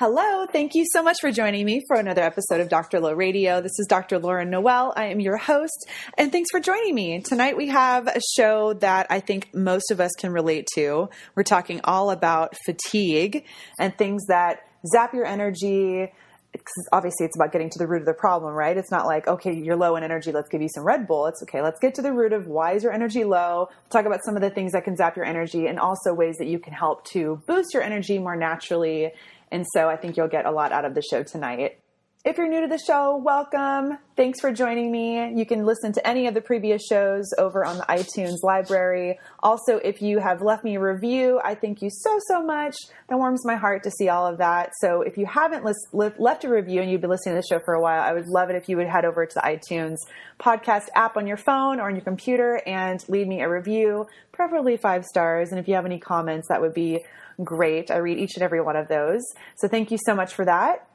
Hello, thank you so much for joining me for another episode of Dr. Lo Radio. This is Dr. Lauren Noel. I am your host, and thanks for joining me. Tonight we have a show that I think most of us can relate to. We're talking all about fatigue and things that zap your energy. Obviously, it's about getting to the root of the problem, right? It's not like, okay, you're low in energy, let's give you some Red Bull. It's okay, let's get to the root of why is your energy low. We'll talk about some of the things that can zap your energy and also ways that you can help to boost your energy more naturally and so I think you'll get a lot out of the show tonight. If you're new to the show, welcome. Thanks for joining me. You can listen to any of the previous shows over on the iTunes library. Also, if you have left me a review, I thank you so, so much. That warms my heart to see all of that. So, if you haven't left a review and you've been listening to the show for a while, I would love it if you would head over to the iTunes podcast app on your phone or on your computer and leave me a review, preferably five stars. And if you have any comments, that would be great. I read each and every one of those. So thank you so much for that.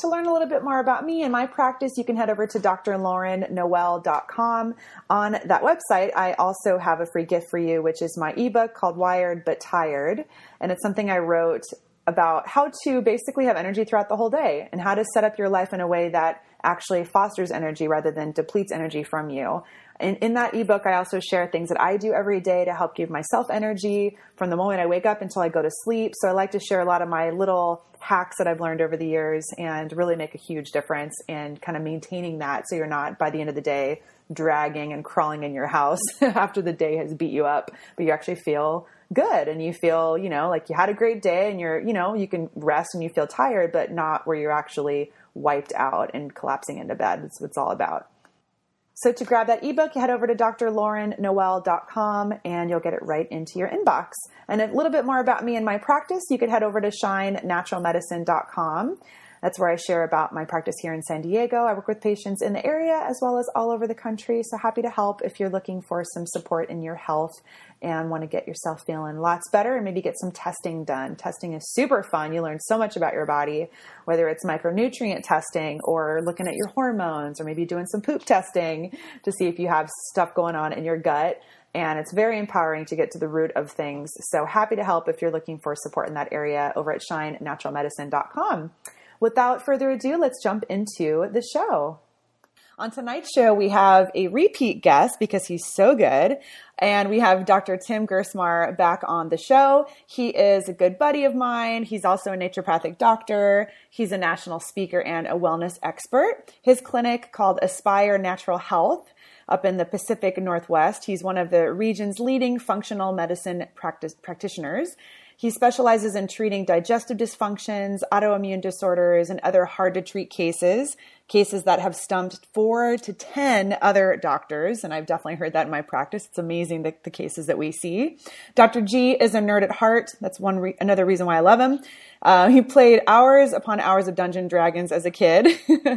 To learn a little bit more about me and my practice, you can head over to drlaurennoel.com. On that website, I also have a free gift for you, which is my ebook called Wired But Tired. And it's something I wrote about how to basically have energy throughout the whole day and how to set up your life in a way that actually fosters energy rather than depletes energy from you. In, in that ebook, I also share things that I do every day to help give myself energy from the moment I wake up until I go to sleep. So I like to share a lot of my little hacks that I've learned over the years and really make a huge difference in kind of maintaining that so you're not by the end of the day dragging and crawling in your house after the day has beat you up, but you actually feel good and you feel, you know, like you had a great day and you're, you know, you can rest and you feel tired, but not where you're actually wiped out and collapsing into bed. That's what it's all about. So to grab that ebook, you head over to drlaurennoel.com and you'll get it right into your inbox. And a little bit more about me and my practice, you could head over to shinenaturalmedicine.com. That's where I share about my practice here in San Diego. I work with patients in the area as well as all over the country. So happy to help if you're looking for some support in your health and want to get yourself feeling lots better and maybe get some testing done. Testing is super fun. You learn so much about your body, whether it's micronutrient testing or looking at your hormones or maybe doing some poop testing to see if you have stuff going on in your gut and it's very empowering to get to the root of things. So happy to help if you're looking for support in that area over at shinenaturalmedicine.com without further ado, let's jump into the show. On tonight's show, we have a repeat guest because he's so good. And we have Dr. Tim Gerstmar back on the show. He is a good buddy of mine. He's also a naturopathic doctor. He's a national speaker and a wellness expert. His clinic called Aspire Natural Health up in the Pacific Northwest. He's one of the region's leading functional medicine practice, practitioners. He specializes in treating digestive dysfunctions, autoimmune disorders, and other hard to treat cases, cases that have stumped four to 10 other doctors. And I've definitely heard that in my practice. It's amazing the, the cases that we see. Dr. G is a nerd at heart. That's one re- another reason why I love him. Uh, he played hours upon hours of Dungeon Dragons as a kid.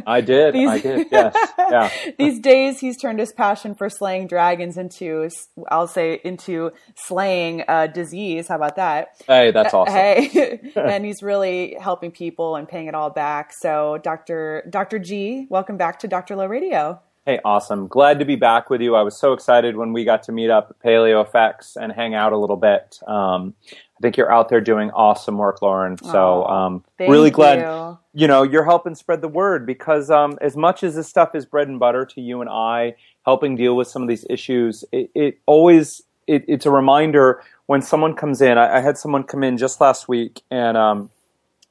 I did. these, I did. Yes. Yeah. these days, he's turned his passion for slaying dragons into, I'll say, into slaying uh, disease. How about that? Hey, that's awesome. Hey, and he's really helping people and paying it all back. So, Doctor Doctor G, welcome back to Doctor Lo Radio. Hey, awesome. Glad to be back with you. I was so excited when we got to meet up at PaleoFX and hang out a little bit. Um, I think you're out there doing awesome work, Lauren. So um, really glad you. you. know you're helping spread the word because um, as much as this stuff is bread and butter to you and I, helping deal with some of these issues, it, it always it, it's a reminder when someone comes in. I, I, had someone come in just last week, and um,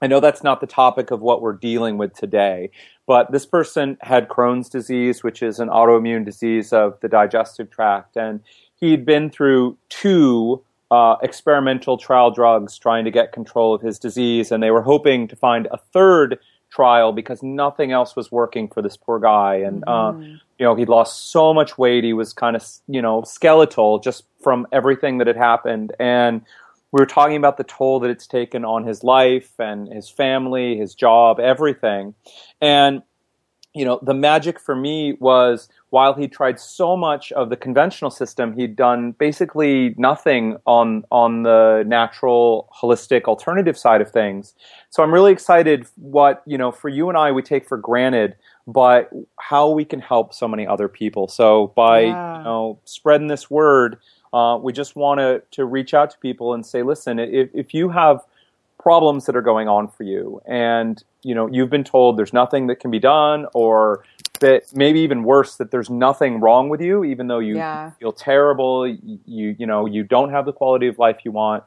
I know that's not the topic of what we're dealing with today, but this person had Crohn's disease, which is an autoimmune disease of the digestive tract, and he'd been through two uh, experimental trial drugs trying to get control of his disease, and they were hoping to find a third trial because nothing else was working for this poor guy. And uh, mm-hmm. uh, you know, he'd lost so much weight; he was kind of you know skeletal just from everything that had happened. And we were talking about the toll that it's taken on his life and his family, his job, everything. And, you know, the magic for me was while he tried so much of the conventional system, he'd done basically nothing on on the natural, holistic, alternative side of things. So I'm really excited what you know for you and I we take for granted, but how we can help so many other people. So by Yeah. you know spreading this word, uh, we just want to to reach out to people and say, listen, if if you have problems that are going on for you and you know you've been told there's nothing that can be done or that maybe even worse that there's nothing wrong with you even though you Yeah. feel terrible you, you know you don't have the quality of life you want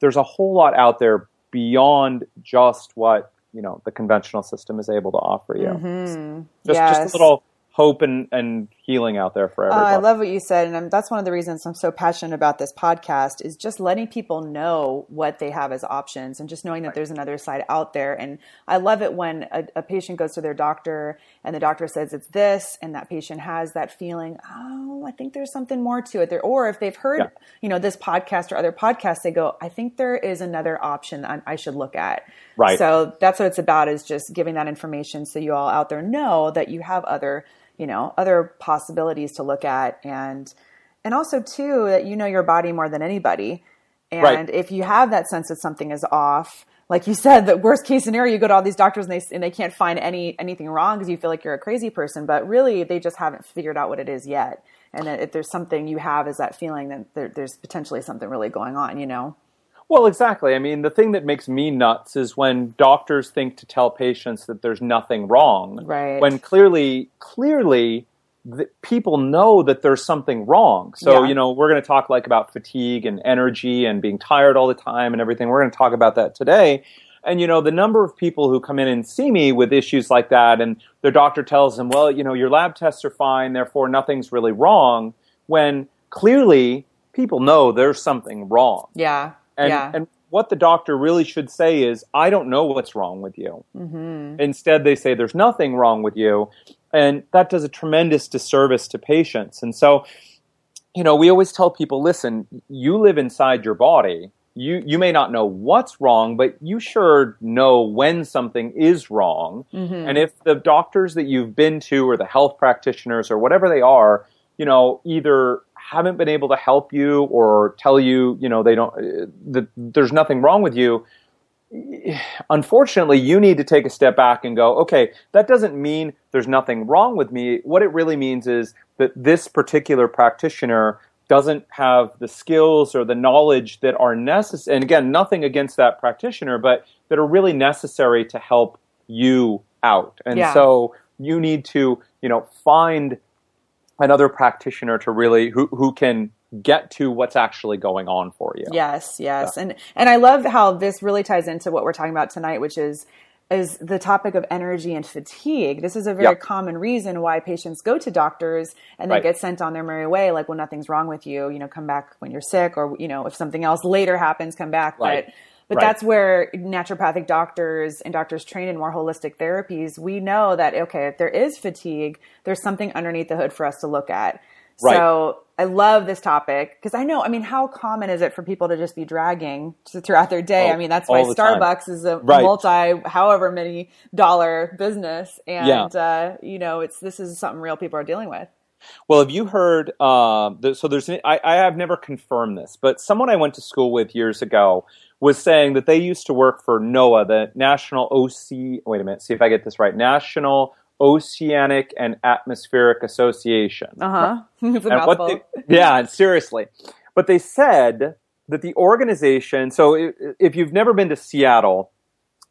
there's a whole lot out there beyond just what you know the conventional system is able to offer you Mhm. just Yes. just a little hope and, and healing out there for Uh, everybody I love what you said, and I'm, that's one of the reasons I'm so passionate about this podcast is just letting people know what they have as options, and just knowing that there's another side out there. And I love it when a, a patient goes to their doctor and the doctor says it's this, and that patient has that feeling, oh, I think there's something more to it. There, or if they've heard, Yeah. you know, this podcast or other podcasts, they go, I think there is another option I, I should look at. Right. So that's what it's about is just giving that information so you all out there know that you have other you know other possibilities to look at. And and also too that you know your body more than anybody. And Right. if you have that sense that something is off like you said the worst case scenario you go to all these doctors and they and they can't find any anything wrong because you feel like you're a crazy person. But really they just haven't figured out what it is yet. And that if there's something you have is that feeling that there, there's potentially something really going on you know Well, exactly. I mean, the thing that makes me nuts is when doctors think to tell patients that there's nothing wrong, Right. When clearly, clearly, the, people know that there's something wrong. So, Yeah. you know, we're going to talk like about fatigue and energy and being tired all the time and everything. We're going to talk about that today. And you know, the number of people who come in and see me with issues like that, and their doctor tells them, "Well, you know, your lab tests are fine, therefore nothing's really wrong." When clearly, people know there's something wrong. yeah And, yeah and what the doctor really should say is, I don't know what's wrong with you. mm-hmm. Instead, they say, there's nothing wrong with you. And that does a tremendous disservice to patients. And so, you know, we always tell people listen, you live inside your body. You, you may not know what's wrong, but you sure know when something is wrong. Mm-hmm. And if the doctors that you've been to or the health practitioners or whatever they are, you know, either haven't been able to help you or tell you, you know, they don't, uh, that there's nothing wrong with you, unfortunately, you need to take a step back and go, okay, that doesn't mean there's nothing wrong with me. What it really means is that this particular practitioner doesn't have the skills or the knowledge that are necessary. And again, nothing against that practitioner, but that are really necessary to help you out. And Yeah. so you need to, you know, find another practitioner to really who who can get to what's actually going on for you. Yes, yes. And and I love how this really ties into what we're talking about tonight, which is is the topic of energy and fatigue. This is a very Yep. common reason why patients go to doctors and then Right. get sent on their merry way, like, well, nothing's wrong with you, you know, come back when you're sick, or you know, if something else later happens, come back. Right. But but Right. that's where naturopathic doctors and doctors trained in more holistic therapies, we know that okay, if there is fatigue, there's something underneath the hood for us to look at. Right. So I love this topic because I know, I mean, how common is it for people to just be dragging throughout their day? Oh, I mean, that's why the time. Starbucks is a Right. multi, however many dollar business. And, Yeah. uh, you know, it's, this is something real people are dealing with. Well, have you heard? Um, th- so there's. I, I have never confirmed this, but someone I went to school with years ago was saying that they used to work for NOAA, the National OC. Wait a minute, see if I get this right. National Oceanic and Atmospheric Association. Uh huh. it's a And what mouthful. they- yeah, seriously. But they said that the organization. So if you've never been to Seattle,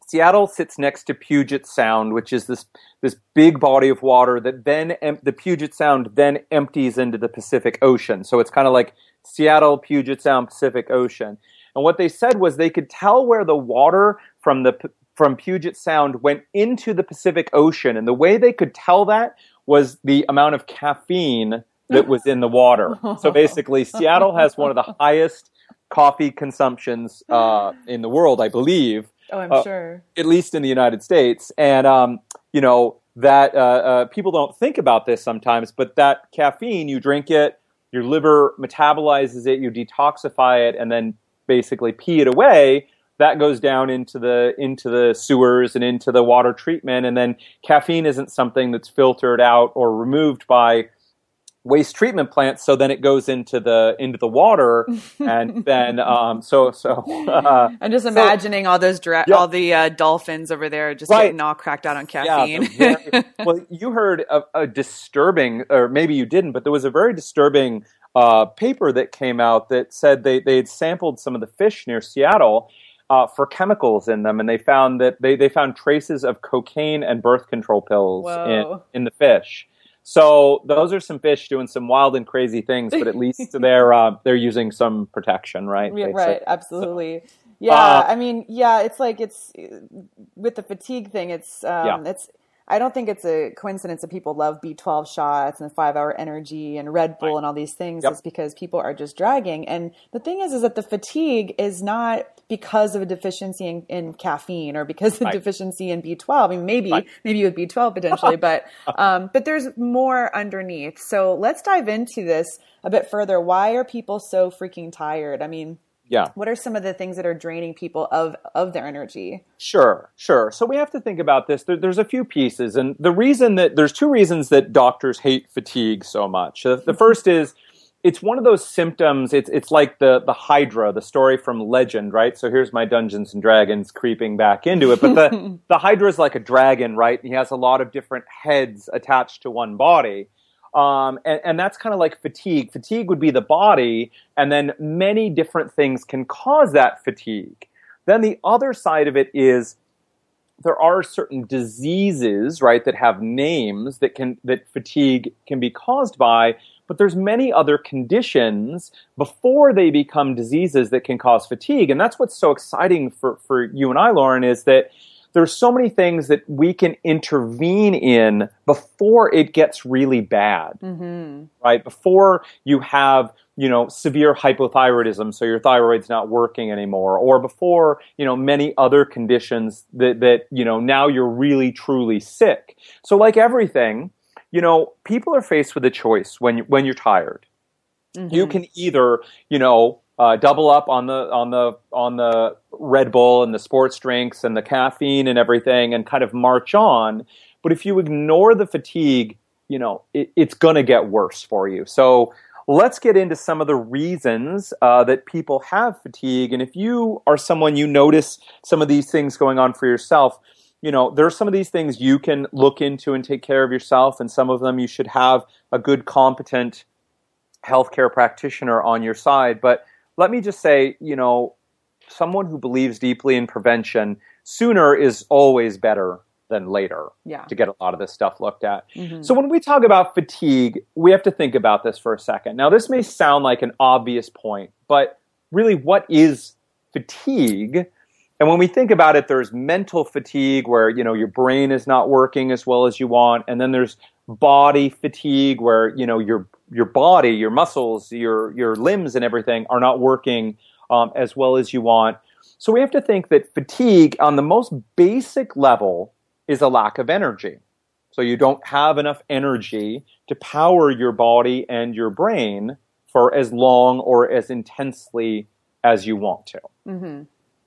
Seattle sits next to Puget Sound, which is this this big body of water that then em- the Puget Sound then empties into the Pacific Ocean. So it's kind of like Seattle, Puget Sound, Pacific Ocean. And what they said was they could tell where the water from the from Puget Sound went into the Pacific Ocean, and the way they could tell that was the amount of caffeine that was in the water. So basically, Seattle has one of the highest coffee consumptions uh, in the world, I believe Oh, I'm uh, sure. at least in the United States. And um, you know that uh, uh, people don't think about this sometimes, but that caffeine, you drink it, your liver metabolizes it, you detoxify it, and then basically pee it away, that goes down into the into the sewers and into the water treatment and then caffeine isn't something that's filtered out or removed by waste treatment plants so then it goes into the into the water and then um so so uh, i'm just imagining so, all those dra- yeah. all the uh, dolphins over there just right. getting all cracked out on caffeine yeah, very, well you heard a, a, disturbing or maybe you didn't but there was a very disturbing uh, paper that came out that said they they had sampled some of the fish near seattle uh, for chemicals in them, and they found that they, they found traces of cocaine and birth control pills in, in the fish. So those are some fish doing some wild and crazy things, but at least they're uh, they're using some protection, right? Yeah, right, absolutely. So, yeah, uh, I mean, yeah, it's like it's with the fatigue thing. It's um, yeah. it's I don't think it's a coincidence that people love B12 shots and five hour energy and Red Bull right. and all these things. Yep. It's because people are just dragging. And the thing is, is that the fatigue is not because of a deficiency in, in caffeine or because of right. deficiency in B12. I mean, maybe, right. maybe with B12 potentially, but, um, but there's more underneath. So let's dive into this a bit further. Why are people so freaking tired? I mean, yeah. What are some of the things that are draining people of of their energy? Sure sure. So we have to think about this. There, there's a few pieces and the reason that there's two reasons that doctors hate fatigue so much. The, the mm-hmm. first is it's one of those symptoms it's it's like the the hydra the story from legend right? So here's my dungeons and dragons creeping back into it but the the hydra is like a dragon right? He has a lot of different heads attached to one body um, and, and that's kind of like fatigue. Fatigue would be the body, and then many different things can cause that fatigue. Then the other side of it is there are certain diseases, right, that have names that can that fatigue can be caused by, but there's many other conditions before they become diseases that can cause fatigue. And that's what's so exciting for, for you and I, Lauren, is that there's so many things that we can intervene in before it gets really bad mm-hmm. right before you have you know severe hypothyroidism so your thyroid's not working anymore or before you know many other conditions that that you know now you're really truly sick so like everything you know people are faced with a choice when when you're tired mm-hmm. you can either you know uh, double up on the on the on the Red Bull and the sports drinks and the caffeine and everything, and kind of march on. But if you ignore the fatigue, you know it, it's going to get worse for you. So let's get into some of the reasons uh, that people have fatigue. And if you are someone you notice some of these things going on for yourself, you know there are some of these things you can look into and take care of yourself, and some of them you should have a good, competent healthcare practitioner on your side. But let me just say, you know, someone who believes deeply in prevention, sooner is always better than later yeah. to get a lot of this stuff looked at. Mm-hmm. So when we talk about fatigue, we have to think about this for a second. Now, this may sound like an obvious point, but really, what is fatigue? And when we think about it, there's mental fatigue where, you know, your brain is not working as well as you want. And then there's body fatigue where, you know, your your body, your muscles, your your limbs, and everything are not working um, as well as you want. So we have to think that fatigue, on the most basic level, is a lack of energy. So you don't have enough energy to power your body and your brain for as long or as intensely as you want to. Mm-hmm.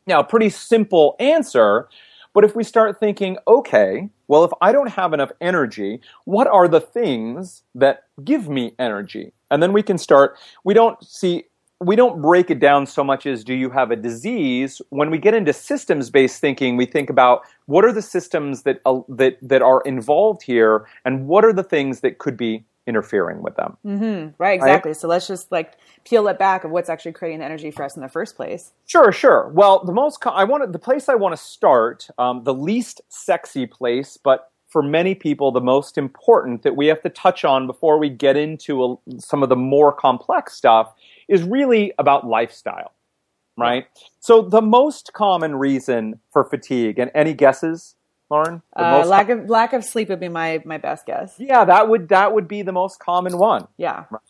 Now, pretty simple answer, but if we start thinking, okay, well, if I don't have enough energy, what are the things that give me energy? And then we can start, we don't see, we don't break it down so much as do you have a disease. When we get into systems based thinking, we think about what are the systems that, uh, that, that are involved here and what are the things that could be interfering with them. Mm-hmm. Right, exactly. Right? So let's just like peel it back of what's actually creating the energy for us in the first place. Sure, sure. Well, the most I wanted the place I want to start, um, the least sexy place, but for many people the most important that we have to touch on before we get into a, some of the more complex stuff is really about lifestyle. Right. So the most common reason for fatigue, and any guesses? Lauren? Uh, lack of lack of sleep would be my my best guess. Yeah, that would that would be the most common one. Yeah. Right.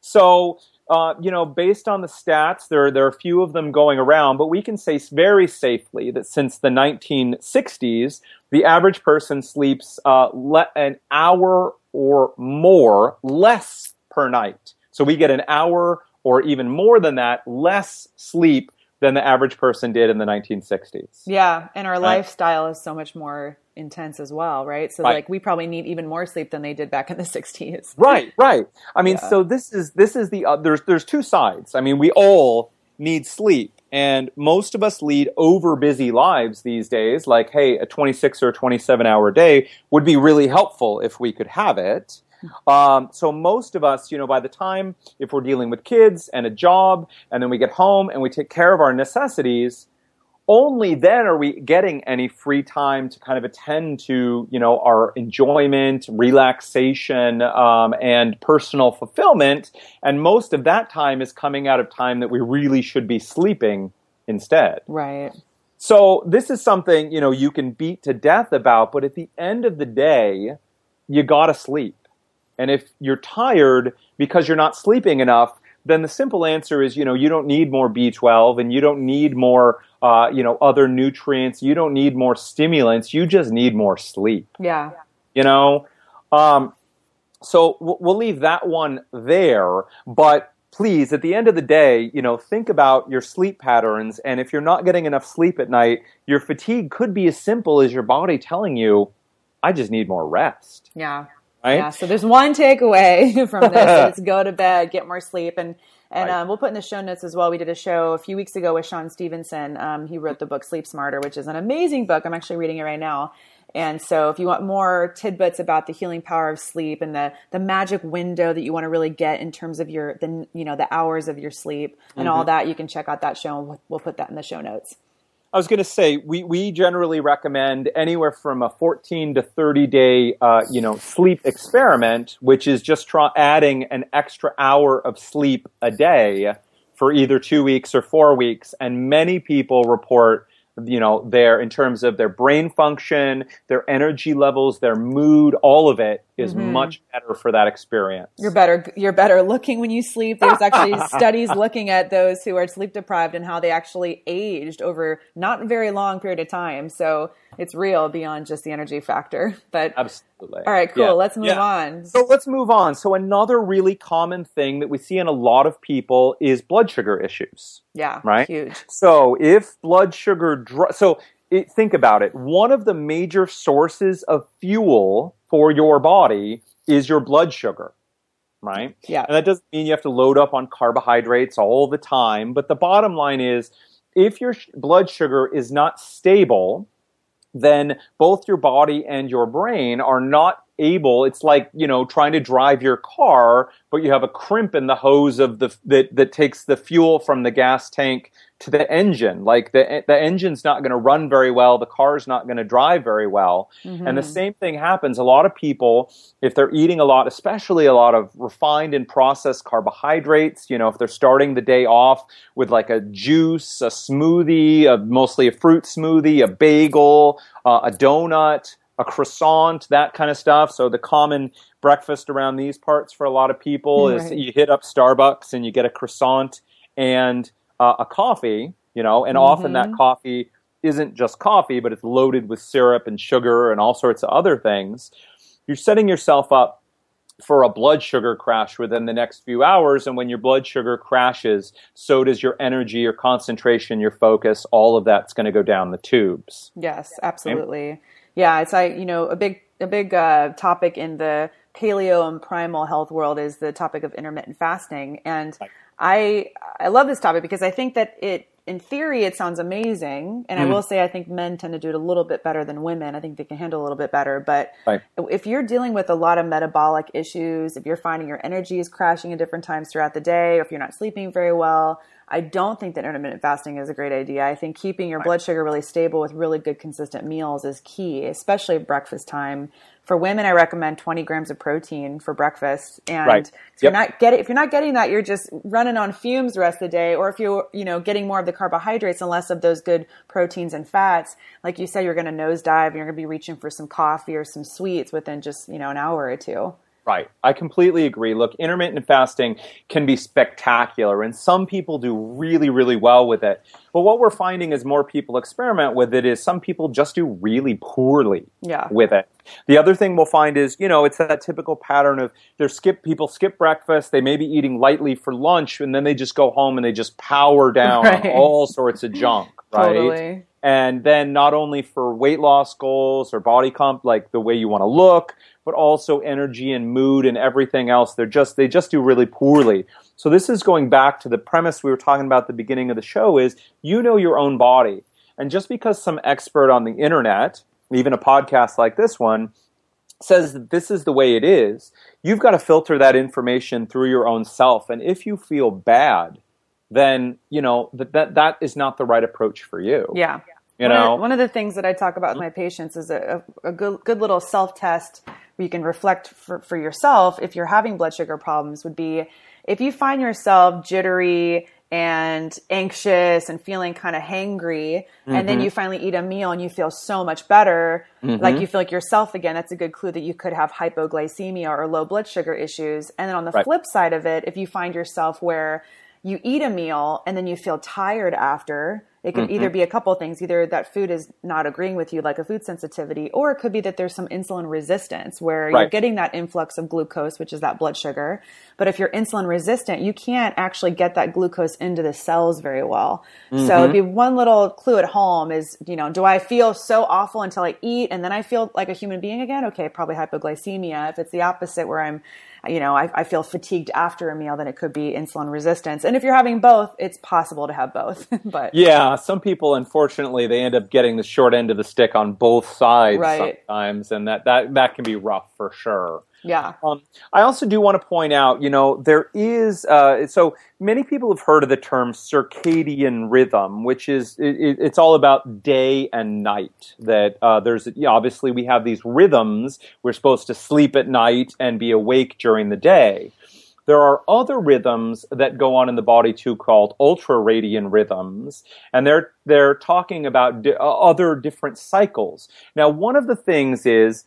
So uh, you know, based on the stats, there there are a few of them going around, but we can say very safely that since the 1960s, the average person sleeps uh, le- an hour or more less per night. So we get an hour or even more than that less sleep than the average person did in the 1960s. Yeah, and our Right. lifestyle is so much more intense as well, right? So Right. like we probably need even more sleep than they did back in the 60s. Right, right. I mean, Yeah. so this is this is the uh, there's there's two sides. I mean, we all need sleep, and most of us lead over busy lives these days. Like, hey, a 26 or 27 hour day would be really helpful if we could have it. Um, so most of us, you know, by the time if we're dealing with kids and a job, and then we get home and we take care of our necessities, only then are we getting any free time to kind of attend to you know our enjoyment relaxation um, and personal fulfillment. And most of that time is coming out of time that we really should be sleeping instead. Right. so this is something you know you can beat to death about but at the end of the day you gotta sleep and if you're tired because you're not sleeping enough, then the simple answer is, you know, you don't need more B12 and you don't need more, uh, you know, other nutrients. You don't need more stimulants. You just need more sleep, Yeah. you know? Um, so we'll we'll leave that one there. But please, at the end of the day, you know, think about your sleep patterns. And if you're not getting enough sleep at night, your fatigue could be as simple as your body telling you, I just need more rest. Yeah. Right? Yeah. So there's one takeaway from this: it's go to bed, get more sleep, and and Right. um, we'll put in the show notes as well. We did a show a few weeks ago with Shawn Stevenson. Um, he wrote the book Sleep Smarter, which is an amazing book. I'm actually reading it right now. And so, if you want more tidbits about the healing power of sleep and the the magic window that you want to really get in terms of your the you know the hours of your sleep and Mm-hmm. all that, you can check out that show. we'll put that in the show notes. I was going to say we, we generally recommend anywhere from a 14 to 30 day uh, you know sleep experiment, which is just try, adding an extra hour of sleep a day for either two weeks or four weeks. And many people report you know their in terms of their brain function, their energy levels, their mood, all of it is mm-hmm. much better for that experience. You're better. You're better looking when you sleep. There's actually studies looking at those who are sleep deprived and how they actually aged over not a very long period of time. So it's real beyond just the energy factor. But Absolutely. all right, cool. Yeah. Let's move Yeah. on. So let's move on. So another really common thing that we see in a lot of people is blood sugar issues. yeah, Right. Huge. So if blood sugar, dro- so it, think about it. One of the major sources of fuel for your body is your blood sugar, right? Yeah. And that doesn't mean you have to load up on carbohydrates all the time, but the bottom line is if your sh- blood sugar is not stable, then both your body and your brain are not able it's like you know trying to drive your car but you have a crimp in the hose of the that that takes the fuel from the gas tank to the engine. Like the the engine's not going to run very well. The car's not going to drive very well. And the same thing happens. A lot of people if they're eating a lot especially a lot of refined and processed carbohydrates you know if they're starting the day off with like a juice a smoothie a, mostly a fruit smoothie a bagel uh, a donut a croissant that kind of stuff. So the common breakfast around these parts for a lot of people is you hit up starbucks and you get a croissant and uh, a coffee you know and often that coffee isn't just coffee but it's loaded with syrup and sugar and all sorts of other things you're setting yourself up for a blood sugar crash within the next few hours. And when your blood sugar crashes, so does your energy, your concentration, your focus. All of that's going to go down the tubes. Yes, absolutely. Yeah, it's like you know a big a big uh, topic in the paleo and primal health world is the topic of intermittent fasting, and I I love this topic because I think that it in theory it sounds amazing, and I mm. will say I think men tend to do it a little bit better than women. I think they can handle a little bit better, but Right. if you're dealing with a lot of metabolic issues, if you're finding your energy is crashing at different times throughout the day, or if you're not sleeping very well, I don't think that intermittent fasting is a great idea. I think keeping your blood sugar really stable with really good, consistent meals is key, especially breakfast time. For women, I recommend 20 grams of protein for breakfast. And Right. if you're not getting if you're not getting that, you're just running on fumes the rest of the day. Or if you're you know getting more of the carbohydrates and less of those good proteins and fats, like you said, you're going to nosedive. and You're going to be reaching for some coffee or some sweets within just you know an hour or two. Right. I completely agree. Look, intermittent fasting can be spectacular, and some people do really, really well with it. But what we're finding as more people experiment with it is some people just do really poorly Yeah. with it. The other thing we'll find is, you know, it's that typical pattern of they skip people skip breakfast, they may be eating lightly for lunch, and then they just go home and they just power down Right. on all sorts of junk, right? Totally. And then not only for weight loss goals or body comp like the way you want to look but also energy and mood and everything else they're just they just do really poorly. So this is going back to the premise we were talking about at the beginning of the show is you know your own body. And just because some expert on the internet even a podcast like this one says that this is the way it is you've got to filter that information through your own self. And if you feel bad then you know that that, that is not the right approach for you. Yeah. You one know? of, one of the things that I talk about with mm-hmm. my patients is a, a, good, good little self test where you can reflect for, for yourself if you're having blood sugar problems would be if you find yourself jittery and anxious and feeling kind of hangry and then mm-hmm. you finally eat a meal and you feel so much better like you mm-hmm. feel like yourself again that's a good clue that you could have hypoglycemia or low blood sugar issues. And then on the Right. flip side of it if you find yourself where you eat a meal and then you feel tired after it could Mm-hmm. either be a couple of things. Either that food is not agreeing with you like a food sensitivity or it could be that there's some insulin resistance where you're getting that influx of glucose which is that blood sugar. But if you're insulin resistant you can't actually get that glucose into the cells very well. Mm-hmm. so it'd be one little clue at home is you know do i feel so awful until i eat and then i feel like a human being again? Okay probably hypoglycemia. If it's the opposite where i'm you know I, I feel fatigued after a meal then it could be insulin resistance. And if you're having both it's possible to have both but Yeah, some people unfortunately they end up getting the short end of the stick on both sides Right. sometimes, and that that that can be rough for sure. yeah Um, I also do want to point out, you know, there is uh, so many people have heard of the term circadian rhythm, which is it- it's all about day and night. That uh, there's you know, obviously we have these rhythms. We're supposed to sleep at night and be awake during the day. There are other rhythms that go on in the body too called ultradian rhythms, and they're they're talking about di- uh, other different cycles. Now, one of the things is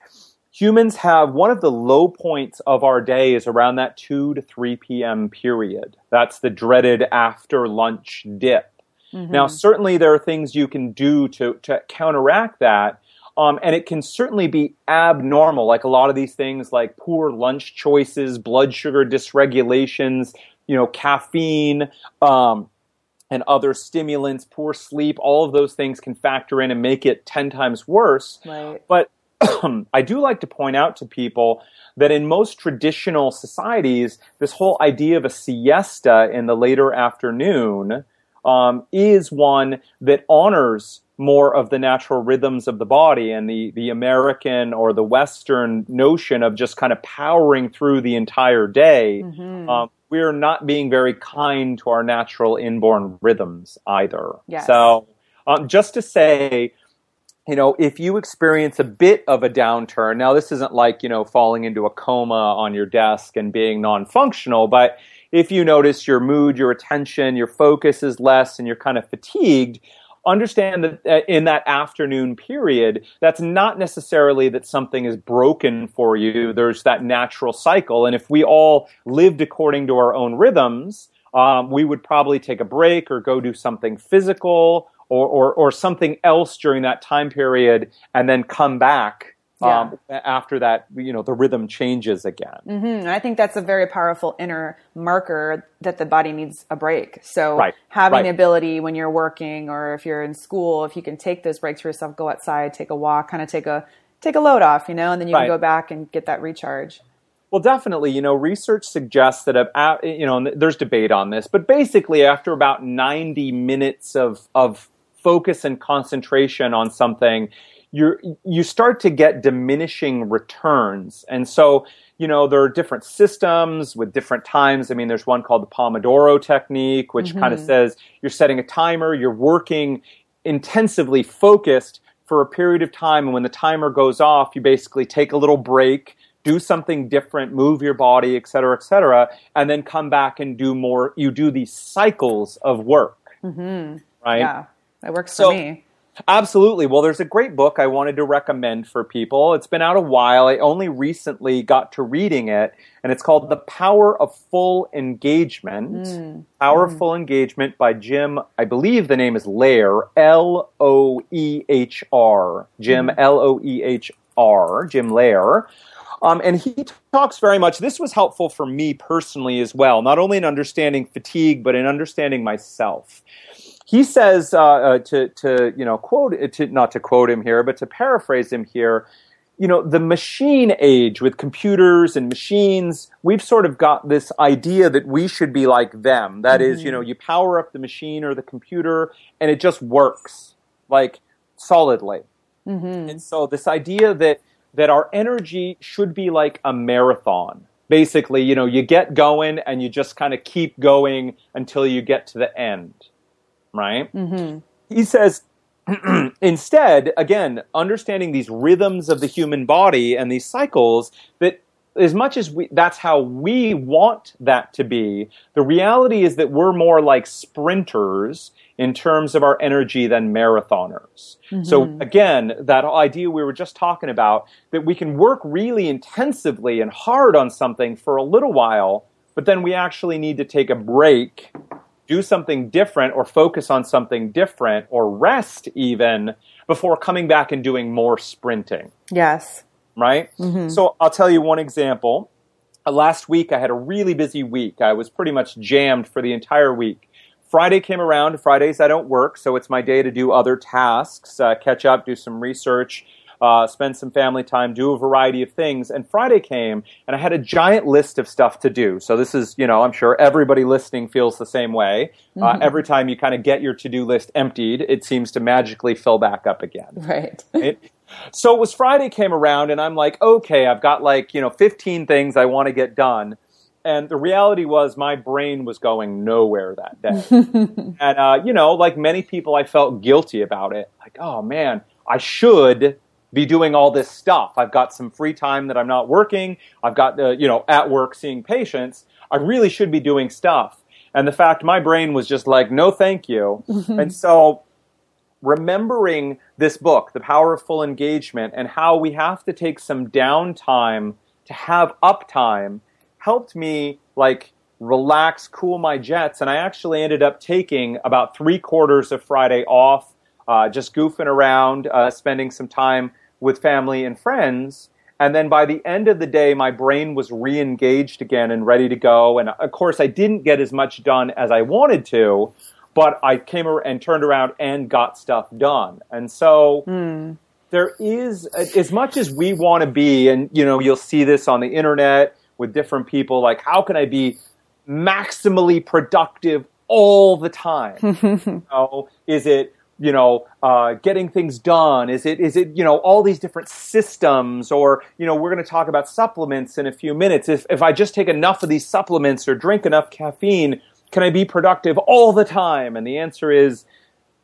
humans have one of the low points of our day is around that 2 to 3 p.m. period. That's the dreaded after lunch dip. Now, certainly there are things you can do to, to counteract that. Um, and it can certainly be abnormal, like a lot of these things, like poor lunch choices, blood sugar dysregulations, you know, caffeine, um, and other stimulants, poor sleep. All of those things can factor in and make it ten times worse. right But I do like to point out to people that in most traditional societies, this whole idea of a siesta in the later afternoon um, is one that honors more of the natural rhythms of the body and the, the American or the Western notion of just kind of powering through the entire day. Um, we're not being very kind to our natural inborn rhythms either. Yes. So, um, just to say, you know, if you experience a bit of a downturn, now this isn't like, you know, falling into a coma on your desk and being non functional, but if you notice your mood, your attention, your focus is less and you're kind of fatigued, understand that uh, in that afternoon period, that's not necessarily that something is broken for you. There's that natural cycle. And if we all lived according to our own rhythms, um, we would probably take a break or go do something physical or, or, or something else during that time period and then come back um, after that, you know, the rhythm changes again. hmm I think that's a very powerful inner marker that the body needs a break. So Right, having right. the ability when you're working or if you're in school, if you can take those breaks for yourself, go outside, take a walk, kind of take a take a load off, you know, and then you Right. can go back and get that recharge. Well, definitely. You know, research suggests that, a- a- you know, and there's debate on this, but basically, after about 90 minutes of, of focus and concentration on something, you you start to get diminishing returns. And so, you know, there are different systems with different times. I mean, there's one called the Pomodoro technique, which kind of mm-hmm. says you're setting a timer, you're working intensively focused for a period of time. And when the timer goes off, you basically take a little break, do something different, move your body, et cetera, et cetera, and then come back and do more. You do these cycles of work. Mm-hmm. Right? Yeah, that works So- for me. Absolutely. Well, there's a great book I wanted to recommend for people. It's been out a while. I only recently got to reading it, and it's called The Power of Full Engagement. Mm. Power of Full Engagement by Jim, I believe the name is Loehr, L O E H R. Jim, L O E H R, Jim Loehr. Um, and he talks very much. This was helpful for me personally as well, not only in understanding fatigue, but in understanding myself he says uh, uh, to to you know quote to not to quote him here, but to paraphrase him here. You know, the machine age with computers and machines, we've sort of got this idea that we should be like them. That mm-hmm. is, you know, you power up the machine or the computer and it just works like solidly. Mm-hmm. And so this idea that that our energy should be like a marathon. Basically, you know, you get going and you just kind of keep going until you get to the end right? Mm-hmm. He says, instead, again, understanding these rhythms of the human body and these cycles, that as much as we, that's how we want that to be, the reality is that we're more like sprinters in terms of our energy than marathoners. Mm-hmm. So again, that idea we were just talking about, that we can work really intensively and hard on something for a little while, but then we actually need to take a break do something different or focus on something different or rest even before coming back and doing more sprinting. Yes. Right? Mm-hmm. So I'll tell you one example. Uh, last week I had a really busy week. I was pretty much jammed for the entire week. Friday came around. Fridays I don't work, so it's my day to do other tasks, uh, catch up, do some research, uh, spend some family time, do a variety of things. And Friday came, and I had a giant list of stuff to do. So this is, you know, I'm sure everybody listening feels the same way. Uh, mm-hmm. Uh, every time you kind of get your to do list emptied, it seems to magically fill back up again. Right. right? So it was Friday came around, and I'm like, okay, I've got like, you know, 15 things I want to get done and the reality was my brain was going nowhere that day and uh, you know like many people i felt guilty about it like oh man i should be doing all this stuff. I've got some free time that I'm not working. I've got, uh, you know, at work seeing patients. I really should be doing stuff. And the fact my brain was just like, no, thank you. and so remembering this book, The Power of Full Engagement, and how we have to take some downtime to have uptime helped me like relax, cool my jets. And I actually ended up taking about three quarters of Friday off uh, just goofing around, uh, spending some time with family and friends. And then by the end of the day, my brain was re engaged again and ready to go. And of course, I didn't get as much done as I wanted to, but I came and turned around and got stuff done. And so mm. there is, as much as we want to be, and you know, you'll see this on the internet with different people like, how can I be maximally productive all the time? you know, is it you know, uh, getting things done? Is it is it you know all these different systems? Or you know, we're going to talk about supplements in a few minutes. If if I just take enough of these supplements or drink enough caffeine, can I be productive all the time? And the answer is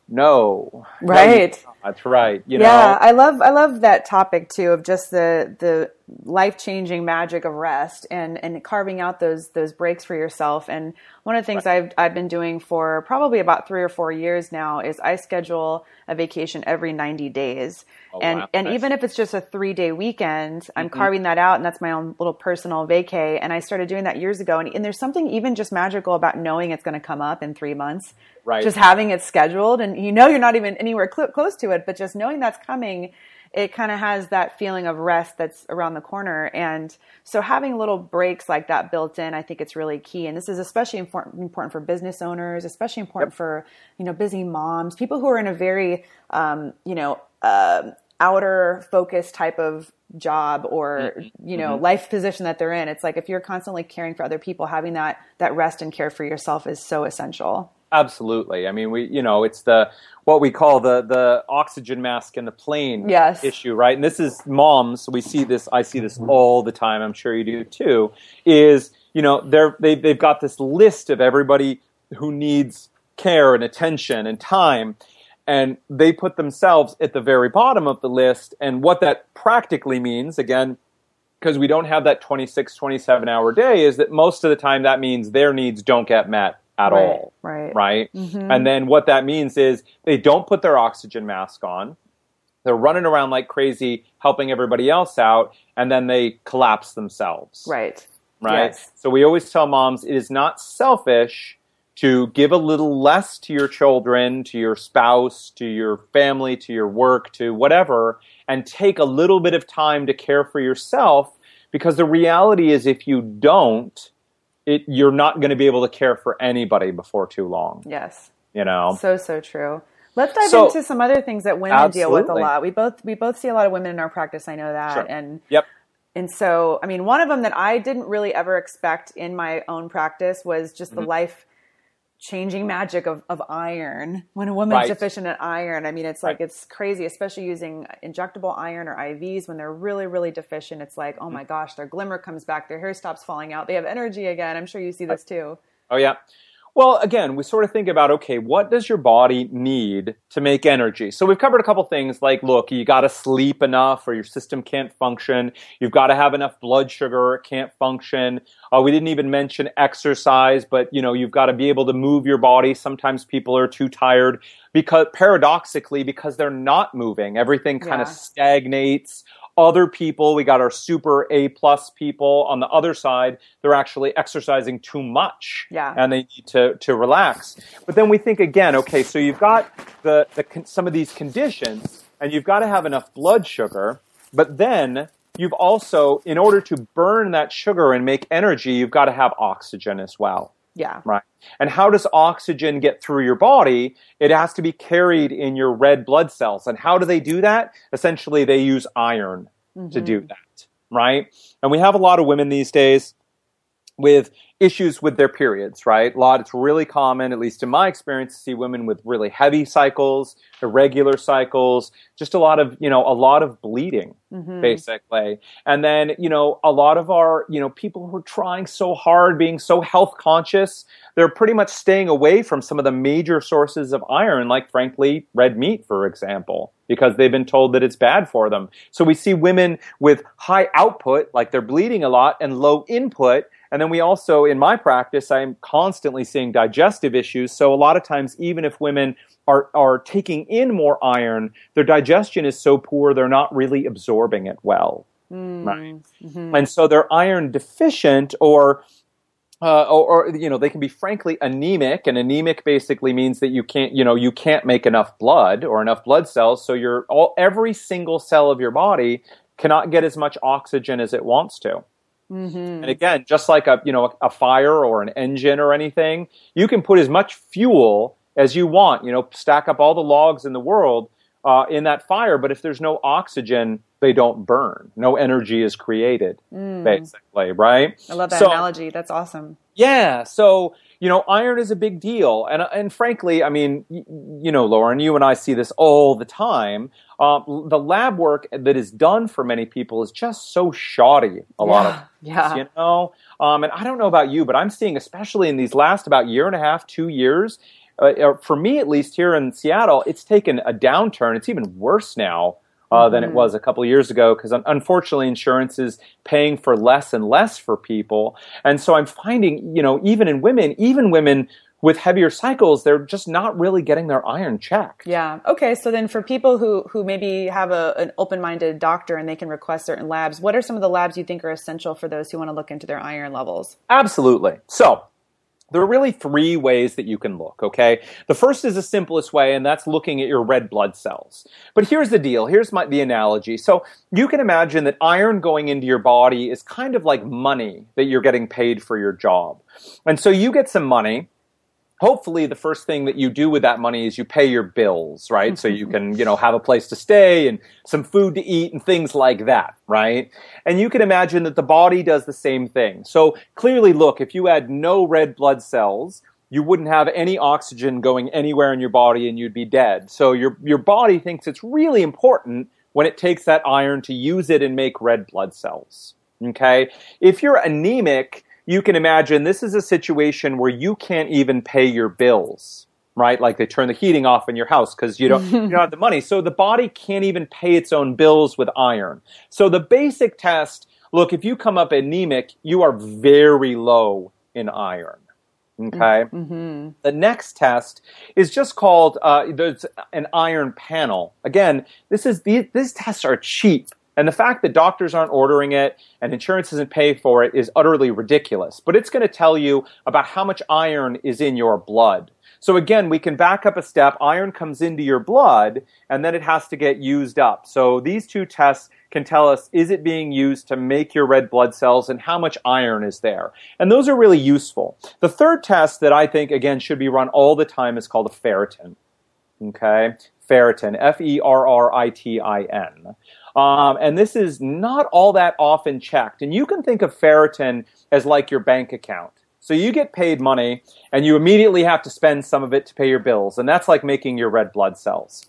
no. Right. No, that's right. You yeah, know? I love I love that topic too of just the the life changing magic of rest and and carving out those those breaks for yourself. And one of the things right. I've I've been doing for probably about three or four years now is I schedule a vacation every 90 days. Oh, and wow. and nice. even if it's just a three day weekend, I'm mm-hmm. carving that out and that's my own little personal vacay. And I started doing that years ago. And, and there's something even just magical about knowing it's going to come up in three months. Right. Just having it scheduled and you know you're not even anywhere cl- close to it, but just knowing that's coming it kind of has that feeling of rest that's around the corner. And so having little breaks like that built in, I think it's really key. And this is especially important, important for business owners, especially important yep. for, you know, busy moms, people who are in a very, um, you know, uh, outer focus type of job or mm-hmm. you know mm-hmm. life position that they're in it's like if you're constantly caring for other people having that that rest and care for yourself is so essential absolutely i mean we you know it's the what we call the the oxygen mask in the plane yes. issue, right? And this is moms. We see this. I see this all the time. I'm sure you do too. Is you know they're they, they've got this list of everybody who needs care and attention and time, and they put themselves at the very bottom of the list. And what that practically means, again, because we don't have that 26, 27 hour day, is that most of the time that means their needs don't get met at Right, all. right. Right. Mhm. And then what that means is they don't put their oxygen mask on. They're running around like crazy, helping everybody else out, and then they collapse themselves. Right. Right. Yes. So we always tell moms it is not selfish to give a little less to your children, to your spouse, to your family, to your work, to whatever, and take a little bit of time to care for yourself. Because the reality is, if you don't, it, you're not going to be able to care for anybody before too long. Yes. You know. So so true. Let's dive So- into some other things that women deal with a lot. We both we both see a lot of women in our practice. I know that, Sure. and Yep. and so I mean, one of them that I didn't really ever expect in my own practice was just Mm-hmm. the life changing magic of, of iron when a woman's Right. deficient in iron i mean it's like Right. it's crazy especially using injectable iron or ivs when they're really really deficient it's like oh mm. my gosh their glimmer comes back their hair stops falling out they have energy again i'm sure you see this too Oh, yeah. Well, again, we sort of think about okay, what does your body need to make energy? So we've covered a couple things like look, you got to sleep enough or your system can't function. You've got to have enough blood sugar it can't function. Uh, we didn't even mention exercise, but you know, you've got to be able to move your body. Sometimes people are too tired because paradoxically, because they're not moving, everything kind of Yeah. stagnates other people. We got our super a plus people on the other side. They're actually exercising too much. Yeah. and they need to to relax. But then we think again okay so you've got the, the some of these conditions and you've got to have enough blood sugar. But then you've also in order to burn that sugar and make energy you've got to have oxygen as well yeah Right. And how does oxygen get through your body? It has to be carried in your red blood cells. And how do they do that? Essentially, they use iron to mm-hmm. do that. Right. And we have a lot of women these days with issues with their periods, right? A lot, it's really common, at least in my experience, to see women with really heavy cycles, irregular cycles, just a lot of, you know, a lot of bleeding, mm-hmm. basically. And then, you know, a lot of our, you know, people who are trying so hard, being so health conscious, they're pretty much staying away from some of the major sources of iron, like frankly, red meat, for example, because they've been told that it's bad for them. So we see women with high output, like they're bleeding a lot, and low input. And then we also, in my practice, I'm constantly seeing digestive issues. So a lot of times, even if women are, are taking in more iron, their digestion is so poor, they're not really absorbing it well. Right. And so they're iron deficient or uh, or, or you know they can be frankly anemic and anemic basically means that you can't you know you can't make enough blood or enough blood cells so your all every single cell of your body cannot get as much oxygen as it wants to and again just like a you know a, a fire or an engine or anything you can put as much fuel as you want you know stack up all the logs in the world uh, in that fire but if there's no oxygen they don't burn. No energy is created basically right? I love that So- analogy. That's awesome. Yeah. So, you know, iron is a big deal. And, and frankly, I mean, y- you know, Lauren, you and I see this all the time. Um, the lab work that is done for many people is just so shoddy a lot of Yeah, yeah. you know? Um, and I don't know about you, but I'm seeing, especially in these last about year and a half, two years, uh, uh, for me at least here in Seattle, it's taken a downturn. It's even worse now uh, than it was a couple of years ago because unfortunately insurance is paying for less and less for people. And so I'm finding, you know, even in women, even women with heavier cycles, they're just not really getting their iron checked. Yeah. Okay. So then, for people who who maybe have a, an open minded doctor and they can request certain labs, what are some of the labs you think are essential for those who want to look into their iron levels? Absolutely. So there are really three ways that you can look, okay? The first is the simplest way, and that's looking at your red blood cells. But here's the deal. Here's my, the analogy. So you can imagine that iron going into your body is kind of like money that you're getting paid for your job. And so you get some money, hopefully the first thing that you do with that money is you pay your bills right? So you can you know have a place to stay and some food to eat and things like that right? And you can imagine that the body does the same thing. So clearly look if you had no red blood cells you wouldn't have any oxygen going anywhere in your body and you'd be dead. So your your body thinks it's really important when it takes that iron to use it and make red blood cells okay? If you're anemic you can imagine this is a situation where you can't even pay your bills right like they turn the heating off in your house because you don't you don't have the money so the body can't even pay its own bills with iron so the basic test look if you come up anemic you are very low in iron Okay. Mm-hmm. The next test is just called uh, there's an iron panel. Again, this is these, these tests are cheap. And the fact that doctors aren't ordering it and insurance isn't paying for it is utterly ridiculous. But it's going to tell you about how much iron is in your blood. So again, we can back up a step. Iron comes into your blood and then it has to get used up. So these two tests can tell us is it being used to make your red blood cells and how much iron is there. And those are really useful. The third test that I think again should be run all the time is called a ferritin. Okay? Ferritin, F E R R I T I N. Um, and this is not all that often checked. And you can think of ferritin as like your bank account. So you get paid money and you immediately have to spend some of it to pay your bills. And that's like making your red blood cells.